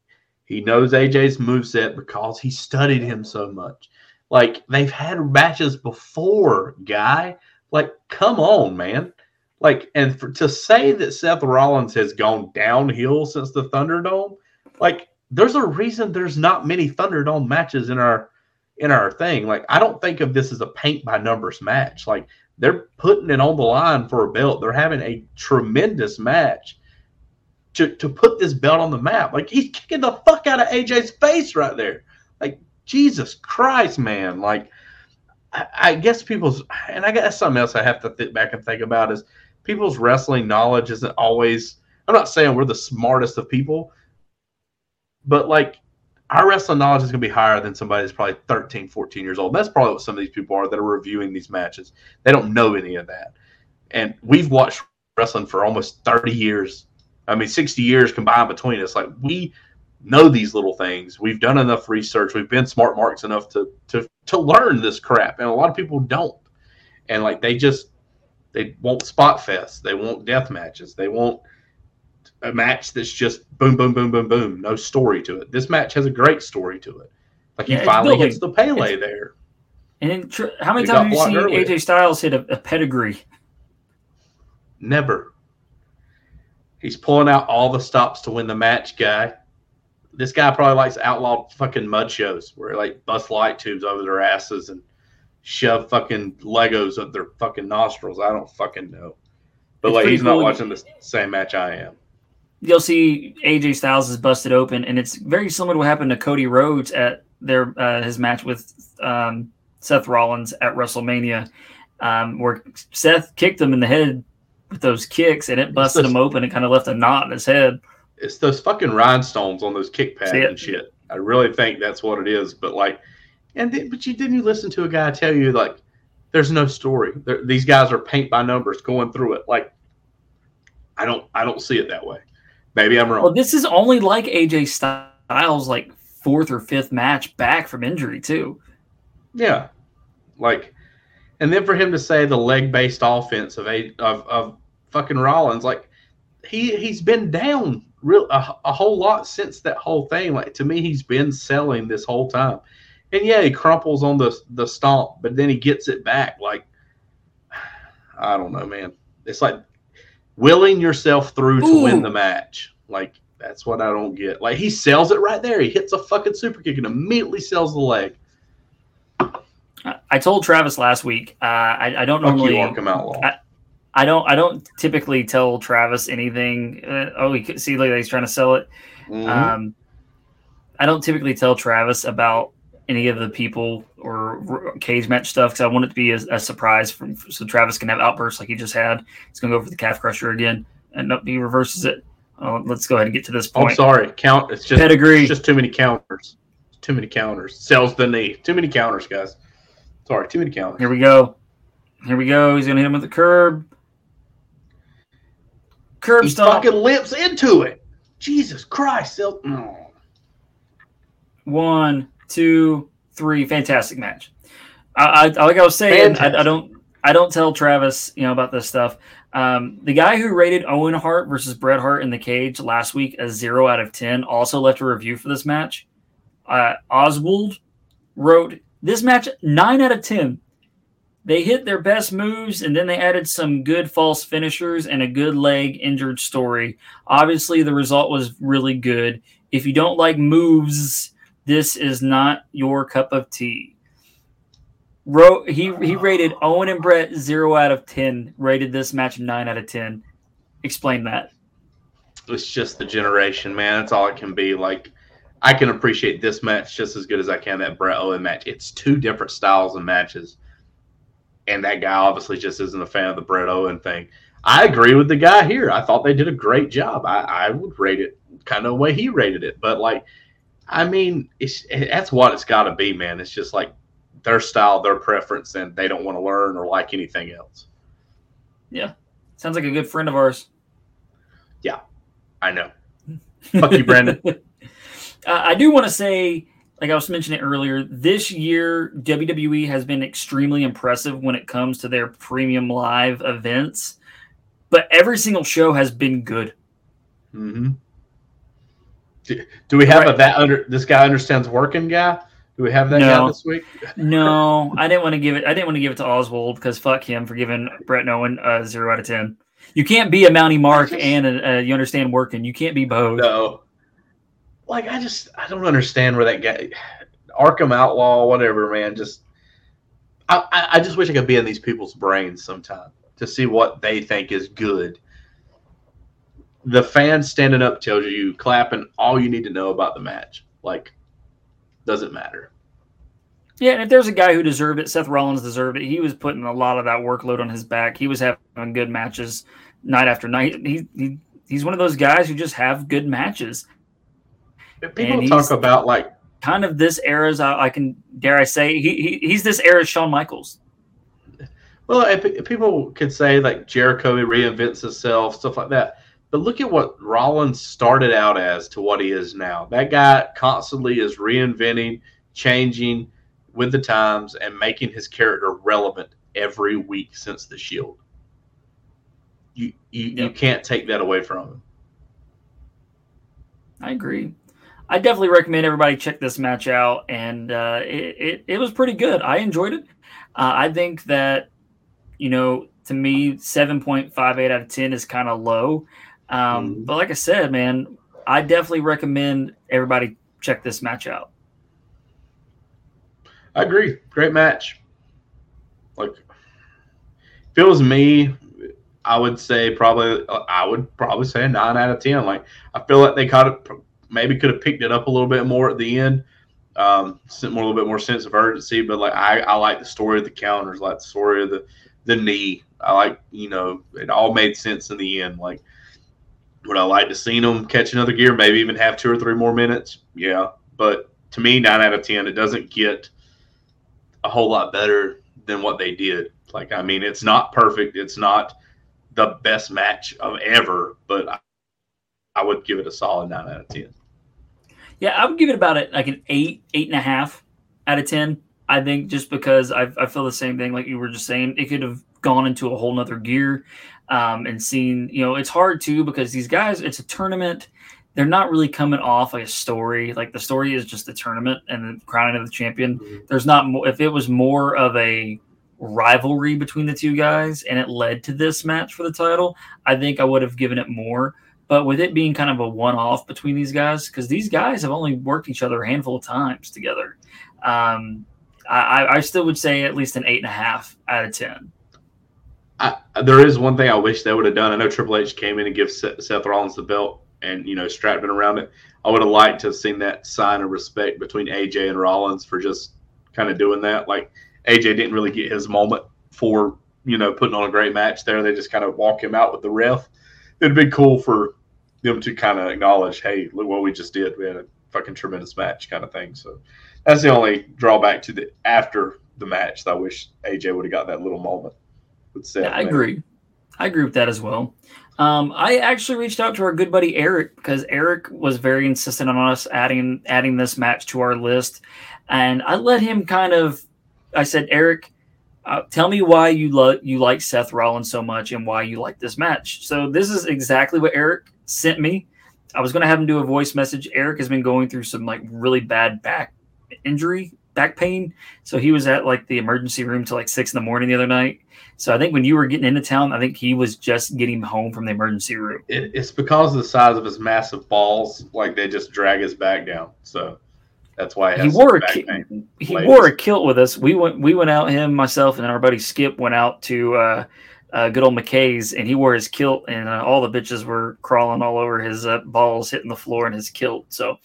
he knows AJ's moveset because he studied him so much. Like they've had matches before, guy. Like, come on, man. Like, and for, to say that Seth Rollins has gone downhill since the Thunderdome, like, there's a reason there's not many Thunderdome matches in our in our thing. Like, I don't think of this as a paint by numbers match. Like, they're putting it on the line for a belt. They're having a tremendous match to, to put this belt on the map. Like he's kicking the fuck out of AJ's face right there. Like Jesus Christ, man. Like I, I guess people's and I guess something else I have to think back and think about is people's wrestling knowledge isn't always. I'm not saying we're the smartest of people, but like our wrestling knowledge is going to be higher than somebody that's probably 13, 14 years old. That's probably what some of these people are that are reviewing these matches. They don't know any of that. And we've watched wrestling for almost 30 years. I mean, 60 years combined between us. Like, we know these little things. We've done enough research. We've been smart marks enough to, to, to learn this crap. And a lot of people don't. And, like, they just, they want spot fest. They want death matches. They want a match that's just boom, boom, boom, boom, boom. No story to it. This match has a great story to it. Like he Yeah, it's finally building. hits the Pele It's- there. And then, tr- how many times have you seen earlier. AJ Styles hit a, a pedigree? Never. He's pulling out all the stops to win the match, guy. This guy probably likes outlaw fucking mud shows where like bust light tubes over their asses and shove fucking Legos up their fucking nostrils. I don't fucking know. But It's like he's not watching the same match I am. You'll see AJ Styles is busted open, and it's very similar to what happened to Cody Rhodes at their uh, his match with um, Seth Rollins at WrestleMania, um, where Seth kicked him in the head with those kicks, and it busted those- him open and kind of left a knot in his head. It's those fucking rhinestones on those kick pads and shit. I really think that's what it is. But like, and then, but you didn't you listen to a guy tell you like, there's no story. There, these guys are paint by numbers going through it. Like, I don't I don't see it that way. Maybe I'm wrong. Well, this is only like AJ Styles' like fourth or fifth match back from injury too. Yeah, like, and then for him to say the leg based offense of a of of fucking Rollins, like he he's been down real a, a whole lot since that whole thing. Like to me, he's been selling this whole time, and yeah, he crumples on the the stomp, but then he gets it back. Like, I don't know, man. It's like willing yourself through to Ooh. win the match. Like that's what I don't get. Like he sells it right there. He hits a fucking super kick and immediately sells the leg. I, I told Travis last week. Uh, I, I don't Fuck normally. you, Arkham Outlaw. I- I don't. I don't typically tell Travis anything. Uh, oh, he could see like he's trying to sell it. Mhm. Um, I don't typically tell Travis about any of the people or r- cage match stuff because I want it to be a, a surprise from so Travis can have outbursts like he just had. He's gonna go for the calf crusher again, and nope, he reverses it. Uh, let's go ahead and get to this I'm point. sorry. Count. It's just Pedigree. It's just too many counters. Too many counters. Sells the knee. Too many counters, guys. Sorry. Too many counters. Here we go. Here we go. He's gonna hit him with the curb. Curb He stomp. fucking limps into it. Jesus Christ. Sell- mm. One, two, three. Fantastic match. I, I like I was saying, I, I don't I don't tell Travis, you know, about this stuff. Um, the guy who rated Owen Hart versus Bret Hart in the cage last week a zero out of ten also left a review for this match. Uh, Oswald wrote this match nine out of ten. They hit their best moves and then they added some good false finishers and a good leg injured story. Obviously, the result was really good. If you don't like moves, this is not your cup of tea. Ro- he he rated Owen and Bret zero out of ten. Rated this match nine out of ten. Explain that. It's just the generation, man. That's all it can be. Like, I can appreciate this match just as good as I can that Bret Owen match. It's two different styles of matches. And that guy obviously just isn't a fan of the Bret Owen thing. I agree with the guy here. I thought they did a great job. I, I would rate it kind of the way he rated it. But, like, I mean, it's that's what it's got to be, man. It's just like their style, their preference, and they don't want to learn or like anything else. Yeah, sounds like a good friend of ours. Yeah, I know. *laughs* Fuck you, Brandon. *laughs* Uh, I do want to say, like I was mentioning earlier, this year WWE has been extremely impressive when it comes to their premium live events. But every single show has been good. hmm Do, do we have a that under this guy understands working guy? Do we have that guy No. this week? *laughs* No, I didn't want to give it. I didn't want to give it to Oswald because fuck him for giving Bret Owen a zero out of ten. You can't be a Mountie Mark *laughs* and a, a, you understand working. You can't be both. No. Like I just I don't understand where that guy Arkham Outlaw, whatever, man. Just I, I just wish I could be in these people's brains sometime to see what they think is good. the fan standing up tells you clapping all you need to know about the match. Like, doesn't matter. Yeah, and if there's a guy who deserved it, Seth Rollins deserved it. He was putting a lot of that workload on his back. He was having good matches night after night. He, he he's one of those guys who just have good matches. People talk about like kind of this era's. I, I can dare I say he, he he's this era's Shawn Michaels. Well, if, people could say like Jericho reinvents himself, stuff like that. But look at what Rollins started out as to what he is now. That guy constantly is reinventing, changing with the times, and making his character relevant every week since the Shield. You you, yep. you can't take that away from him. I agree. I definitely recommend everybody check this match out, and uh, it, it, it was pretty good. I enjoyed it. Uh, I think that you know to me, seven point five eight out of ten is kind of low. Um, mm. But like I said, man, I definitely recommend everybody check this match out. I agree. Great match. Like, if it was me, I would say probably I would probably say a nine out of ten. Like, I feel like they caught it, maybe could have picked it up a little bit more at the end. Um, more a little bit more sense of urgency, but like I, I like the story of the counters, like the story of the the knee. I like you know it all made sense in the end. Like would I like to see them catch another gear, maybe even have two or three more minutes? Yeah. But to me, nine out of 10, it doesn't get a whole lot better than what they did. Like, I mean, it's not perfect. It's not the best match of ever, but I, I would give it a solid nine out of 10. Yeah, I would give it about a, like an eight, eight and a half out of 10. I think just because I, I feel the same thing, like you were just saying, it could have gone into a whole nother gear um, and seen, you know, it's hard too because these guys, it's a tournament. They're not really coming off like a story. Like the story is just the tournament and the crowning of the champion. Mm-hmm. There's not more, if it was more of a rivalry between the two guys and it led to this match for the title, I think I would have given it more. But with it being kind of a one off between these guys, because these guys have only worked each other a handful of times together, um, I, I still would say at least an eight and a half out of 10. I, there is one thing I wish they would have done. I know Triple H came in and gave Seth Rollins the belt and you know strapped it around it. I would have liked to have seen that sign of respect between AJ and Rollins for just kind of doing that. Like AJ didn't really get his moment for you know putting on a great match there. They just kind of walk him out with the ref. It'd be cool for them to kind of acknowledge, hey, look what we just did. We had a fucking tremendous match, kind of thing. So that's the only drawback to the after the match. I wish AJ would have got that little moment with Seth. Yeah, I agree. I agree with that as well. Um, I actually reached out to our good buddy Eric because Eric was very insistent on us adding adding this match to our list, and I let him kind of. I said, Eric, uh, tell me why you love you like Seth Rollins so much and why you like this match. So this is exactly what Eric sent me. I was going to have him do a voice message. Eric has been going through some like really bad back injury, back pain. So he was at like the emergency room till like six in the morning the other night. So I think when you were getting into town, I think he was just getting home from the emergency room. It, it's because of the size of his massive balls, like they just drag his back down. So that's why he, he wore a ki- he wore a kilt with us. We went we went out him myself and our buddy Skip went out to uh, uh, good old McKay's and he wore his kilt and uh, all the bitches were crawling all over his uh, balls hitting the floor in his kilt. So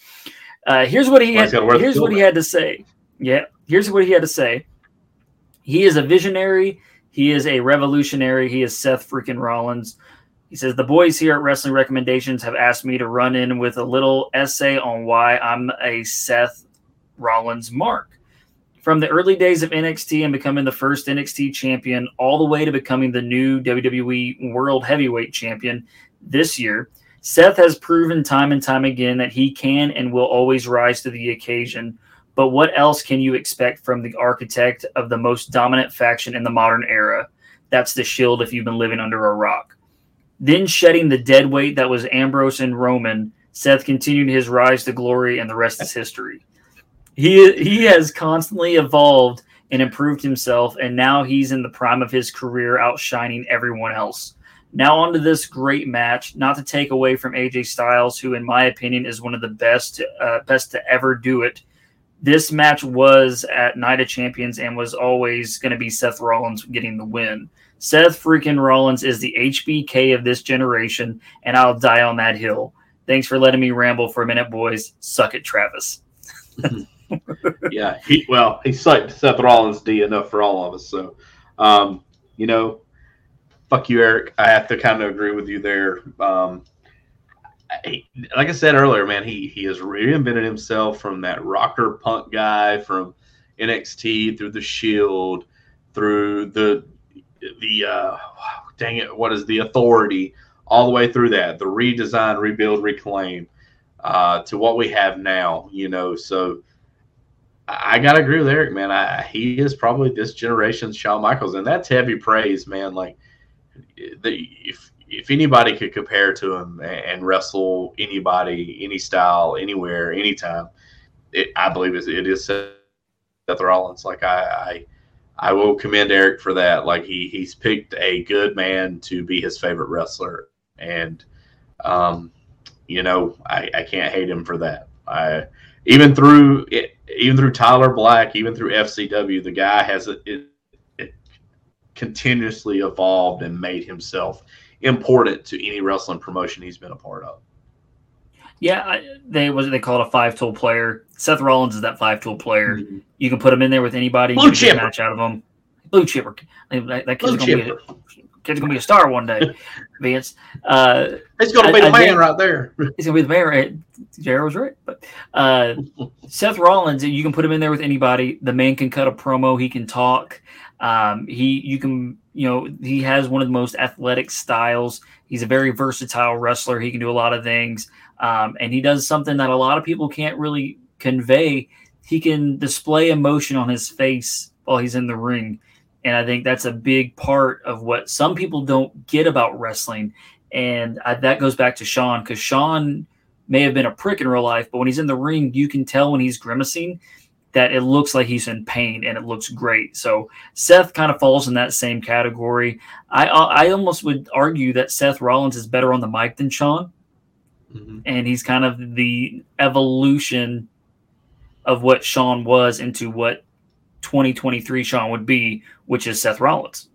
uh, here's what he well, had, here's what he had to say. Yeah, here's what he had to say. He is a visionary he is a revolutionary. He is Seth freaking Rollins. He says, The boys here at Wrestling Recommendations have asked me to run in with a little essay on why I'm a Seth Rollins mark. From the early days of NXT and becoming the first NXT champion, all the way to becoming the new WWE World Heavyweight Champion this year, Seth has proven time and time again that he can and will always rise to the occasion but what else can you expect from the architect of the most dominant faction in the modern era? That's the Shield if you've been living under a rock. Then shedding the dead weight that was Ambrose and Roman, Seth continued his rise to glory, and the rest is history. He he has constantly evolved and improved himself, and now he's in the prime of his career, outshining everyone else. Now on to this great match. Not to take away from AJ Styles, who, in my opinion, is one of the best uh, best to ever do it this match was at Night of Champions and was always going to be Seth Rollins getting the win. Seth freaking Rollins is the HBK of this generation, and I'll die on that hill. Thanks for letting me ramble for a minute, boys. Suck it, Travis. *laughs* yeah, *laughs* he well, he sucked Seth Rollins D enough for all of us. So, um, you know, fuck you, Eric. I have to kind of agree with you there. Um, like I said earlier, man, he he has reinvented himself from that rocker punk guy from NXT through the Shield, through the the uh, dang it, what is the Authority, all the way through that, the redesign, rebuild, reclaim, uh, to what we have now. You know, so I gotta agree with Eric, man. I, he is probably this generation's Shawn Michaels, and that's heavy praise, man. Like, the, if if anybody could compare to him and wrestle anybody, any style, anywhere, anytime, it, I believe it, it is Seth Rollins. Like I, I, I will commend Eric for that. Like he he's picked a good man to be his favorite wrestler, and um, you know I, I can't hate him for that. I even through it, even through Tyler Black, even through FCW, the guy has it, it, continuously evolved and made himself important to any wrestling promotion he's been a part of. Yeah, they was they call it a five tool player. Seth Rollins is that five tool player. Mm-hmm. You can put him in there with anybody. Blue chipper. match out of him. Blue chipper. That, that kid's, gonna chipper. Be kid's gonna be a star one day. *laughs* Vince. Uh, he's gonna be I, the man think, right there. He's gonna be the man. Right? Jared was right. But uh, *laughs* Seth Rollins, you can put him in there with anybody. The man can cut a promo. He can talk. Um, he you can you know he has one of the most athletic styles. He's a very versatile wrestler. He can do a lot of things, um, and he does something that a lot of people can't really convey. He can display emotion on his face while he's in the ring, and I think that's a big part of what some people don't get about wrestling. And I, that goes back to Shawn because Shawn may have been a prick in real life, but when he's in the ring, you can tell when he's grimacing that it looks like he's in pain and it looks great. So Seth kind of falls in that same category. I I almost would argue that Seth Rollins is better on the mic than Shawn. mm-hmm. and he's kind of the evolution of what Shawn was into what 2023 Shawn would be, which is Seth Rollins.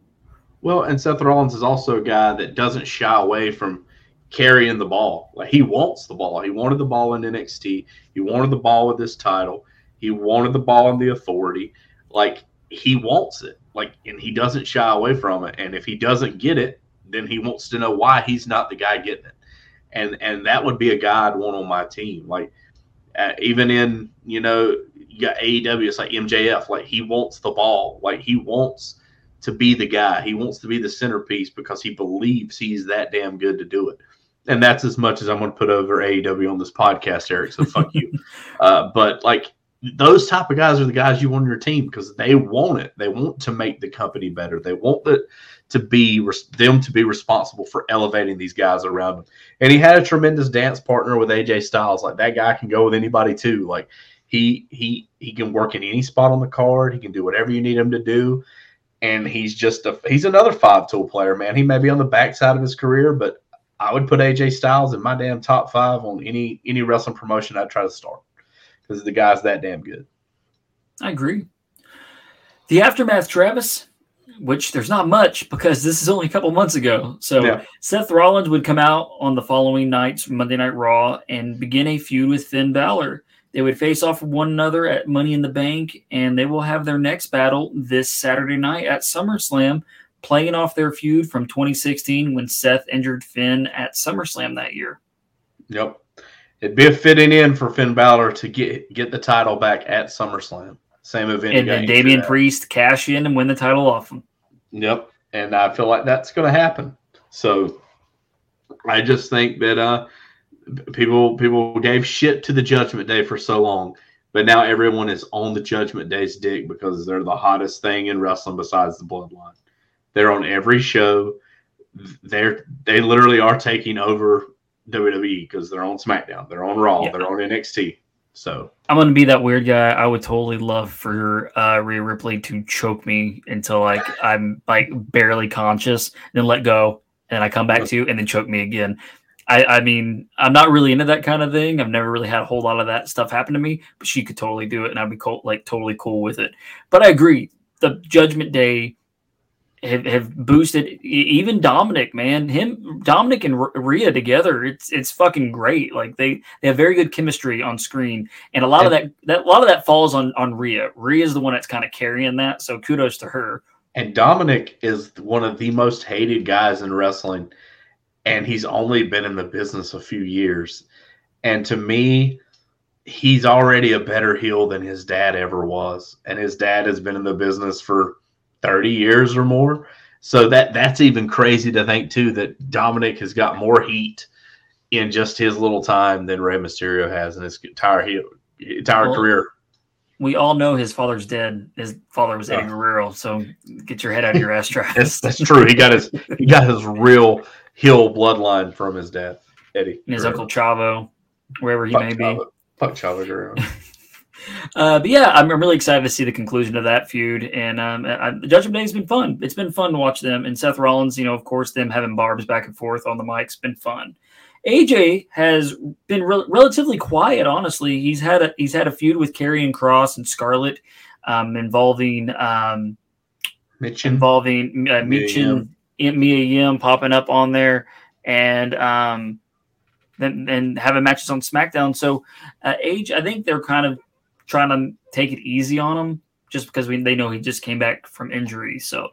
Well, and Seth Rollins is also a guy that doesn't shy away from carrying the ball. Like he wants the ball. He wanted the ball in NXT. He wanted the ball with this title. He wanted the ball in the authority. Like he wants it. Like and he doesn't shy away from it. And if he doesn't get it, then he wants to know why he's not the guy getting it. And and that would be a guy I'd want on my team. Like uh, even in you know you got AEW, it's like MJF. Like he wants the ball. Like he wants to be the guy. He wants to be the centerpiece because he believes he's that damn good to do it. And that's as much as I'm going to put over AEW on this podcast, Eric. So fuck you. *laughs* Uh, but like those type of guys are the guys you want on your team because they want it. They want to make the company better. They want the, to be them to be responsible for elevating these guys around them. And he had a tremendous dance partner with AJ Styles. Like that guy can go with anybody too. Like he he he can work in any spot on the card. He can do whatever you need him to do. And he's just a he's another five tool player, man. He may be on the backside of his career, but I would put AJ Styles in my damn top five on any any wrestling promotion I'd try to start because the guy's that damn good. I agree. The aftermath, Travis, which there's not much because this is only a couple months ago. So yeah. Seth Rollins would come out on the following night's Monday Night Raw and begin a feud with Finn Balor. They would face off one another at Money in the Bank, and they will have their next battle this Saturday night at SummerSlam, playing off their feud from 2016 when Seth injured Finn at SummerSlam that year. Yep it'd be a fitting in for Finn Balor to get get the title back at SummerSlam. Same event. And then Damian Priest cash in and win the title off him. Yep. And I feel like that's going to happen. So I just think that uh, people people gave shit to the Judgment Day for so long, but now everyone is on the Judgment Day's dick because they're the hottest thing in wrestling besides the Bloodline. They're on every show. They're they literally are taking over WWE because they're on SmackDown, they're on Raw, yeah. they're on NXT. So I'm gonna be that weird guy. I would totally love for uh, Rhea Ripley to choke me until like I'm like barely conscious, then let go, and I come back to you, and then choke me again. I, I mean, I'm not really into that kind of thing. I've never really had a whole lot of that stuff happen to me, but she could totally do it, and I'd be cool, like totally cool with it. But I agree, the Judgment Day have, have boosted even Dominic, man. Him, Dominic and R- Rhea together, it's it's fucking great. Like they they have very good chemistry on screen, and a lot of that that a lot of that falls on on Rhea. Rhea is the one that's kind of carrying that, so kudos to her. And Dominic is one of the most hated guys in wrestling, and he's only been in the business a few years. And to me, he's already a better heel than his dad ever was. And his dad has been in the business for 30 years or more. So that that's even crazy to think too that Dominic has got more heat in just his little time than Rey Mysterio has in his entire entire Well, career. We all know his father's dead. His father was Eddie Guerrero, so get your head out of your *laughs* ass, That's Travis. that's true. He got his he got his real heel bloodline from his dad, Eddie. And his Guerrero. uncle Chavo, wherever he may be. Chavo. Fuck Chavo Guerrero. *laughs* Uh, but yeah, I'm, I'm really excited to see the conclusion of that feud. And um, I, the Judgment Day has been fun. It's been fun to watch them. And Seth Rollins, you know, of course, them having barbs back and forth on the mic's been fun. AJ has been rel relatively quiet, honestly. He's had a he's had a feud with Karrion Kross and Scarlett, um, involving um, Michin. involving uh, Michin, Mia Yim popping up on there, and um, then and having matches on SmackDown. So, uh, AJ, I think they're kind of trying to take it easy on him, just because we they know he just came back from injury. So,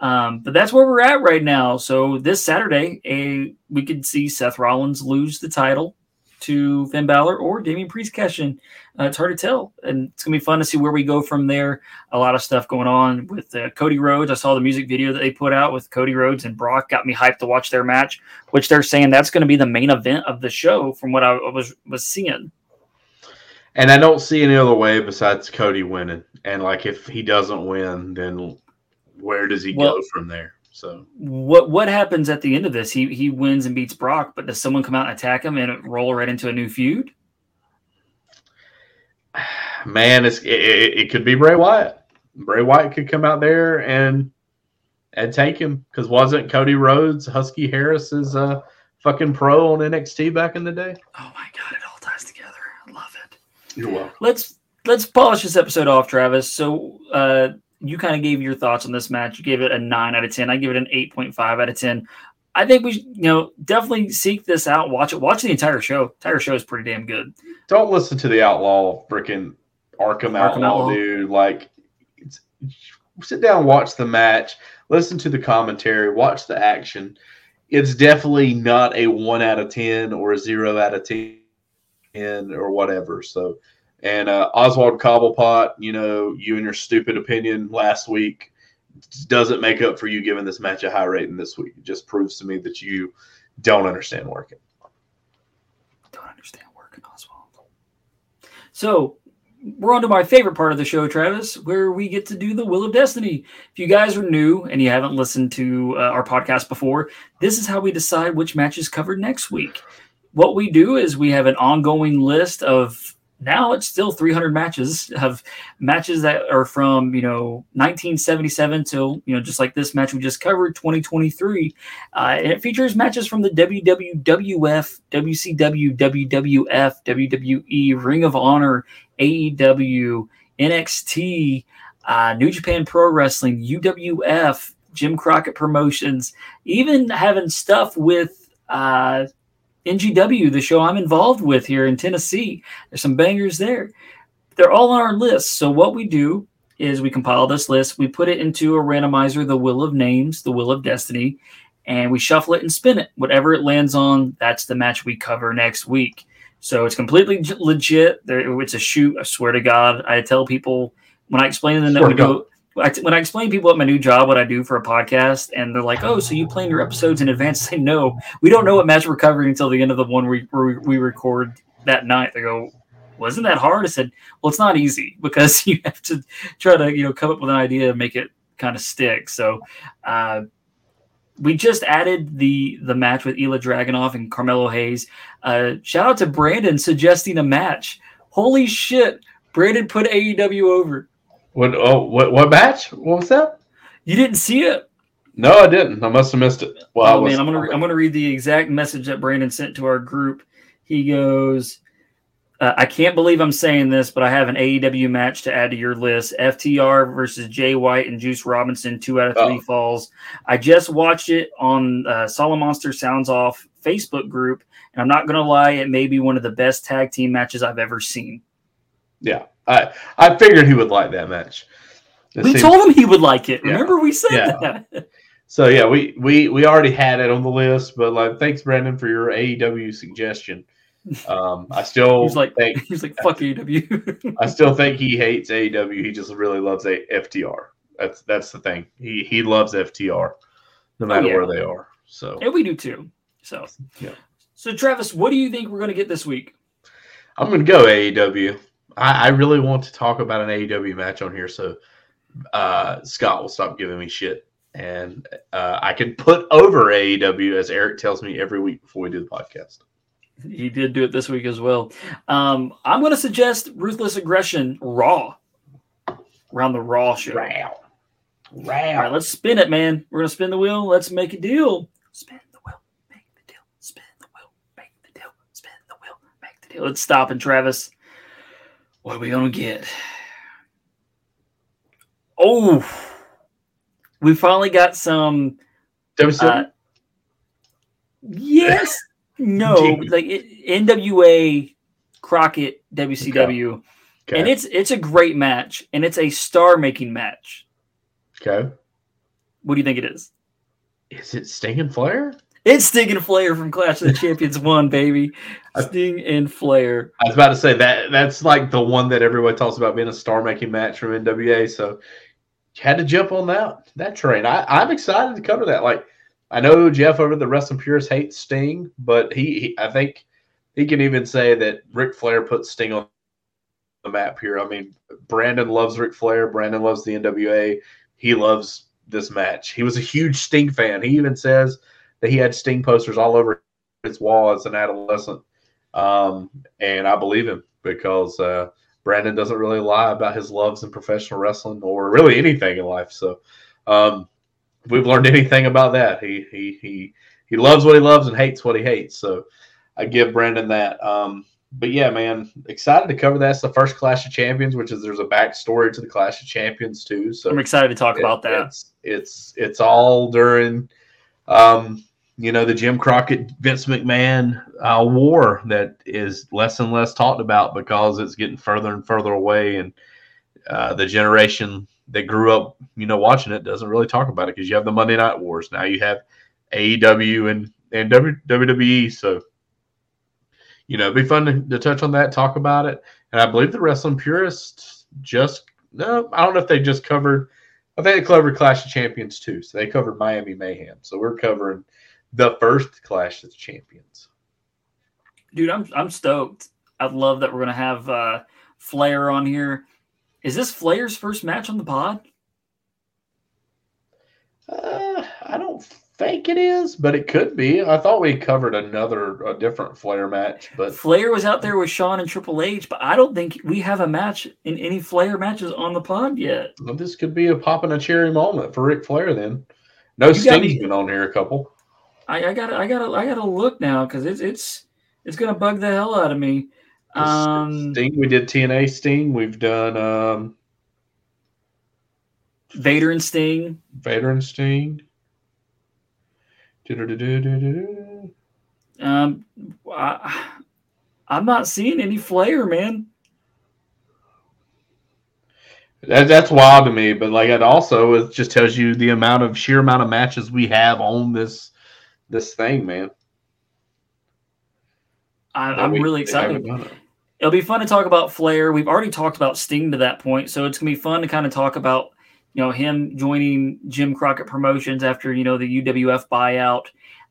um, but that's where we're at right now. So this Saturday, a we could see Seth Rollins lose the title to Finn Balor or Damian Priest cash. Uh, it's hard to tell, and it's gonna be fun to see where we go from there. A lot of stuff going on with uh, Cody Rhodes. I saw the music video that they put out with Cody Rhodes and Brock. Got me hyped to watch their match, which they're saying that's going to be the main event of the show, from what I was was seeing. And I don't see any other way besides Cody winning. And like if he doesn't win, then where does he Well- go from there? So What what happens at the end of this? He he wins and beats Brock, but does someone come out and attack him and roll right into a new feud? *sighs* man, it's it, it, it could be Bray Wyatt. Bray Wyatt could come out there and and take him because wasn't Cody Rhodes Husky Harris's uh fucking pro on NXT back in the day? Oh my god, it all ties together. I love it. You're welcome. let's let's polish this episode off, Travis. So uh, you kind of gave your thoughts on this match. You gave it a nine out of ten. I give it an eight point five out of ten. I think we, should, you know, definitely seek this out. Watch it. Watch the entire show. Entire show is pretty damn good. Don't listen to the outlaw freaking Arkham, Arkham outlaw, Outlaw. dude. Like it's, sit down, watch the match, listen to the commentary, watch the action. It's definitely not a one out of ten or a zero out of ten or whatever. So, and uh, Oswald Cobblepot, you know, you and your stupid opinion last week doesn't make up for you giving this match a high rating this week. It just proves to me that you don't understand working. Don't understand working Oswald. So we're on to my favorite part of the show, Travis, where we get to do the Wheel of Destiny. If you guys are new and you haven't listened to uh, our podcast before, this is how we decide which matches covered next week. What we do is we have an ongoing list of now it's still 300 matches of matches that are from you know 1977 till you know just like this match we just covered 2023 uh, and it features matches from the WWF, WCW, WWF, WWE, Ring of Honor, AEW, NXT, uh, New Japan Pro Wrestling, UWF, Jim Crockett Promotions, even having stuff with uh, NGW, the show I'm involved with here in Tennessee. There's some bangers there. They're all on our list. So what we do is we compile this list, we put it into a randomizer, the wheel of Names, the wheel of Destiny, and we shuffle it and spin it. Whatever it lands on, that's the match we cover next week. So it's completely legit. It's a shoot. I swear to God. I tell people when I explain to them that Swear we do. I t- When I explain people at my new job what I do for a podcast, and they're like, "Oh, so you plan your episodes in advance?" *laughs* I say, "No, we don't know what match we're covering until the end of the one we we, we record that night." They go, "Wasn't that hard?" I said, "Well, it's not easy *laughs* because you have to try to you know come up with an idea and make it kind of stick." So, uh, we just added the the match with Ilja Dragunov and Carmelo Hayes. Uh, shout out to Brandon suggesting a match. Holy shit, Brandon put AEW over. What? Oh, what? What match? What was that? You didn't see it? No, I didn't. I must have missed it. Well, I oh man, I'm gonna re- I'm gonna read the exact message that Brandon sent to our group. He goes, Uh, I can't believe I'm saying this, but I have an AEW match to add to your list: FTR versus Jay White and Juice Robinson, two out of three Oh. falls. I just watched it on uh, Solid Monster Sounds Off Facebook group, and I'm not gonna lie, it may be one of the best tag team matches I've ever seen. Yeah, I I figured he would like that match. It we seemed- told him he would like it. Yeah. Remember, we said Yeah. that. so yeah, we we we already had it on the list, but like, thanks Brandon for your AEW suggestion. Um, I still He's like, think he's like, fuck AEW. *laughs* I still think he hates AEW. He just really loves a FTR. That's that's the thing. He he loves FTR, no matter Oh, yeah. where they are. So and we do too. So, Yeah. So, Travis, what do you think we're gonna get this week? I'm gonna go AEW. I, I really want to talk about an AEW match on here, so uh, Scott will stop giving me shit, and uh, I can put over AEW as Eric tells me every week before we do the podcast. He did do it this week as well. Um, I'm going to suggest Ruthless Aggression Raw around the Raw show. Wow, All right, let's spin it, man. We're going to spin the wheel. Let's make a deal. Spin the wheel, make the deal. Spin the wheel, make the deal. Spin the wheel, make the deal. Let's stop and Travis. What are we going to get? Oh, we finally got some. WCW. Uh, yes, *laughs* no, like it, NWA, Crockett, WCW, okay. and it's it's a great match, and it's a star-making match. okay. What do you think it is? Is it Sting and Flair? It's Sting and Flair from Clash of the Champions One, baby. Sting and Flair. I was about to say that that's like the one that everybody talks about being a star making match from NWA. So had to jump on that that train. I, I'm excited to cover that. Like I know Jeff over the Wrestling Purist hates Sting, but he, he I think he can even say that Ric Flair put Sting on the map here. I mean, Brandon loves Ric Flair. Brandon loves the NWA. He loves this match. He was a huge Sting fan. He even says that he had Sting posters all over his wall as an adolescent. Um, and I believe him because uh, Brandon doesn't really lie about his loves in professional wrestling or really anything in life. So, um, we've learned anything about that, he he he he loves what he loves and hates what he hates. So, I give Brandon that. Um, but yeah, man, excited to cover that. It's the first Clash of Champions, which is there's a backstory to the Clash of Champions too. So I'm excited to talk about that. It's it's it's all during, um, you know, the Jim Crockett Vince McMahon uh, war that is less and less talked about because it's getting further and further away, and uh, the generation that grew up, you know, watching it doesn't really talk about it because you have the Monday Night Wars now. You have AEW and and WWE, so. You know, it'd be fun to, to touch on that, talk about it, and I believe the wrestling purists just no, I don't know if they just covered I think they covered Clash of Champions too. So they covered Miami Mayhem. So we're covering the first Clash of Champions. Dude, I'm I'm stoked. I love that we're gonna have uh, Flair on here. Is this Flair's first match on the pod? Uh, I don't think it is, but it could be. I thought we covered another, a different Flair match, but Flair was out there with Shawn and Triple H, but I don't think we have a match in any Flair matches on the pod yet. well, this could be a pop and a cherry moment for Ric Flair. Then, no, You Sting's been on here a couple. I, I gotta I gotta I gotta look now because it's it's it's gonna bug the hell out of me. Um, Sting, we did TNA Sting. We've done um, Vader and Sting. Vader and Sting. Um, I, I'm not seeing any Flair, man. That, that's wild to me, but like it also it just tells you the amount of sheer amount of matches we have on this this thing, man. I, I'm we- really excited. It'll be fun to talk about Flair. We've already talked about Sting to that point, so it's gonna be fun to kind of talk about you know him joining Jim Crockett Promotions after you know the UWF buyout.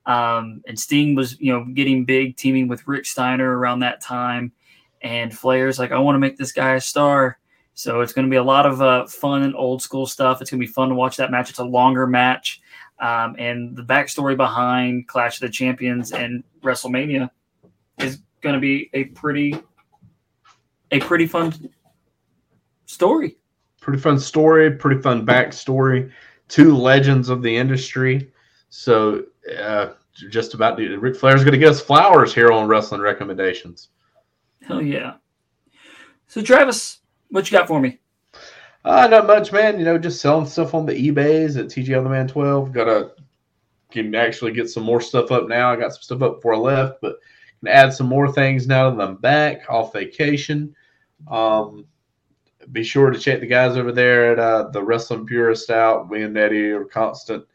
Um, and Sting was you know getting big, teaming with Rick Steiner around that time. And Flair's like, I want to make this guy a star. So it's going to be a lot of uh, fun and old school stuff. It's going to be fun to watch that match. It's a longer match. Um, and the backstory behind Clash of the Champions and WrestleMania is going to be a pretty, a pretty fun story. Pretty fun story, pretty fun backstory. Two legends of the industry. So uh, just about to, Ric Flair's going to get us flowers here on wrestling recommendations. Hell yeah. So Travis, what you got for me? Uh, not much, man. You know, just selling stuff on the eBays at TG on the Man 12. Got to can actually get some more stuff up now. I got some stuff up before I left, but can add some more things now that I'm back off vacation. Um, be sure to check the guys over there at uh, the Wrestling Purist out. Me and Eddy are constant,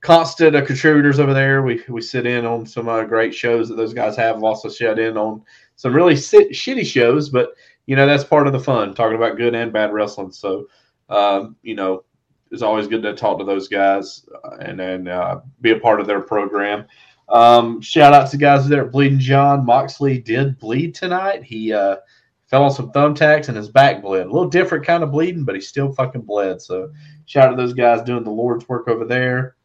constant uh, contributors over there. We we sit in on some uh, great shows that those guys have. I've also shut in on some really sit, shitty shows, but you know that's part of the fun talking about good and bad wrestling. So, um, you know, it's always good to talk to those guys uh, and then uh, be a part of their program. Um, shout out to guys there at Bleeding John. Moxley did bleed tonight. He uh, fell on some thumbtacks and his back bled. A little different kind of bleeding, but he still fucking bled. So shout out to those guys doing the Lord's work over there.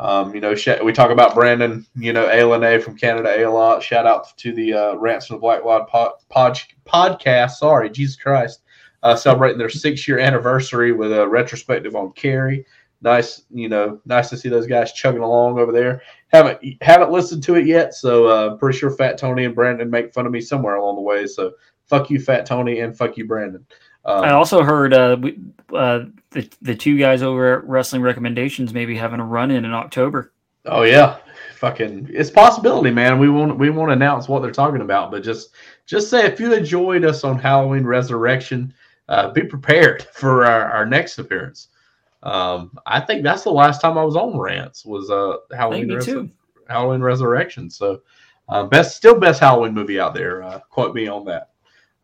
Um, you know, we talk about Brandon, you know, A from Canada A lot. Shout out to the uh, Ransom of Black Lodge pod, pod, podcast. Sorry, Jesus Christ. Uh, celebrating their six year anniversary with a retrospective on Kerry. Nice, you know, nice to see those guys chugging along over there. Haven't haven't listened to it yet, so uh, pretty sure Fat Tony and Brandon make fun of me somewhere along the way. So fuck you, Fat Tony, and fuck you, Brandon. Um, I also heard uh, we, uh, the the two guys over at Wrestling Recommendations maybe having a run in in October. Oh yeah, fucking, it's possibility, man. We won't we won't announce what they're talking about, but just just say if you enjoyed us on Halloween Resurrection, uh, be prepared *laughs* for our, our next appearance. Um, I think that's the last time I was on Rants was uh Halloween Res- Halloween Resurrection. So uh, best still best Halloween movie out there. Uh, quote me on that.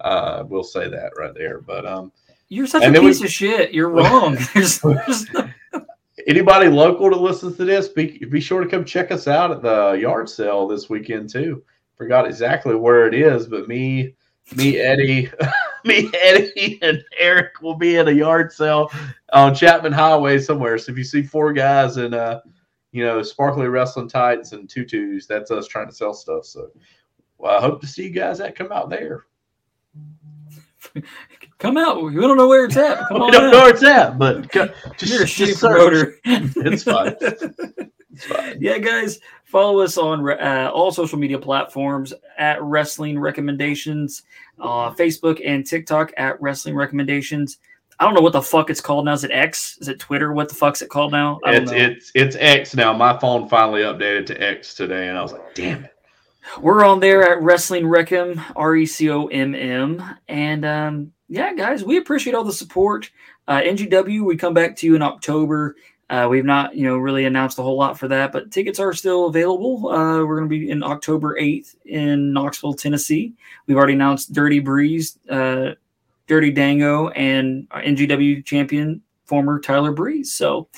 Uh, we'll say that right there. But um, you're such a piece we, of shit. You're wrong. *laughs* *laughs* anybody local to listen to this, be be sure to come check us out at the yard sale this weekend too. Forgot exactly where it is, but me, me, Eddy, *laughs* me, Eddy, and Eric will be at a yard sale on Chapman Highway somewhere. So if you see four guys in uh, you know, sparkly wrestling tights and tutus, that's us trying to sell stuff. So well, I hope to see you guys that come out there. *laughs* Come out. We don't know where it's at. Come *laughs* we don't out. know where it's at, but *laughs* just, You're a shitty promoter. it's fine. It's fine. Yeah, guys, follow us on uh, all social media platforms at Wrestling Recommendations, uh, Facebook and TikTok at Wrestling Recommendations. I don't know what the fuck it's called now. Is it X? Is it Twitter? What the fuck's it called now? It's know. it's it's X now. My phone finally updated to X today, and I was like, damn it. We're on there at Wrestling Recom, R E C O M M. And um, yeah, guys, we appreciate all the support. Uh, NGW, we come back to you in October. Uh, we've not, you know, really announced a whole lot for that, but tickets are still available. Uh, we're going to be in October 8th in Knoxville, Tennessee. We've already announced Dirty Breeze, uh, Dirty Dango, and NGW champion, former Tyler Breeze. So,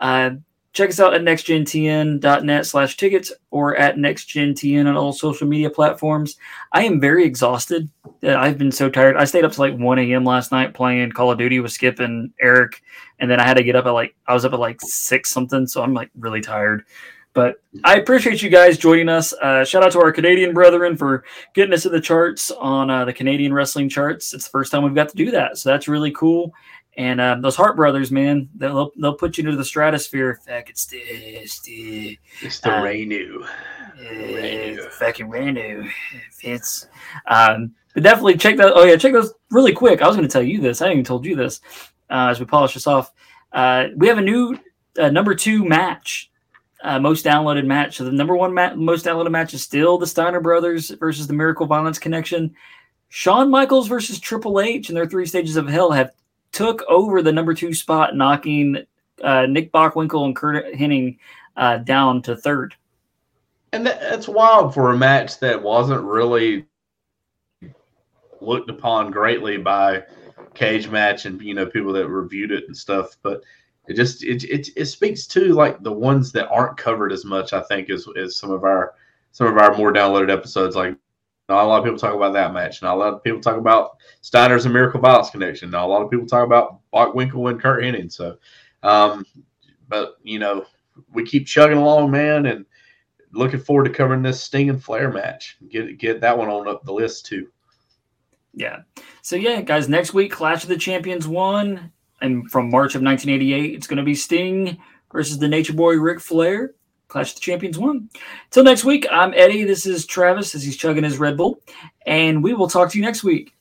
uh, Check us out at nextgentn.net slash tickets or at nextgentn on all social media platforms. I am very exhausted. Uh, I've been so tired. I stayed up to like 1 a.m. last night playing Call of Duty with Skip and Eric. And then I had to get up at like, I was up at like six something. So I'm like really tired. But I appreciate you guys joining us. Uh, shout out to our Canadian brethren for getting us in the charts on uh, the Canadian wrestling charts. It's the first time we've got to do that. So that's really cool. And um, those Hart brothers, man, they'll they'll put you into the stratosphere. Fuck, it's the it's the it's the uh, Renu. Renu. Fucking Renu. It's um, but definitely check that. Oh yeah, check those really quick. I was going to tell you this. I haven't even told you this. Uh, as we polish this off, uh, we have a new uh, number two match, uh, most downloaded match. So the number one ma- most downloaded match is still the Steiner brothers versus the Miracle Violence Connection. Shawn Michaels versus Triple H and their three stages of hell have took over the number two spot, knocking uh, Nick Bockwinkel and Curt Hennig uh, down to third. And that, that's wild for a match that wasn't really looked upon greatly by cage match and you know people that reviewed it and stuff but it just it, it, it speaks to like the ones that aren't covered as much i think as, as some of our some of our more downloaded episodes like not a lot of people talk about that match. Not a lot of people talk about Steiner's and Miracle Violence connection. Not a lot of people talk about Bockwinkel and Curt Hennig. So, um, but you know, we keep chugging along, man, and looking forward to covering this Sting and Flair match. Get get that one on up the list too. Yeah. So yeah, guys, next week Clash of the Champions one, and from March of 1988, it's going to be Sting versus the Nature Boy Ric Flair. Clash of the Champions won. Till next week, I'm Eddy. This is Travis as he's chugging his Red Bull, and we will talk to you next week.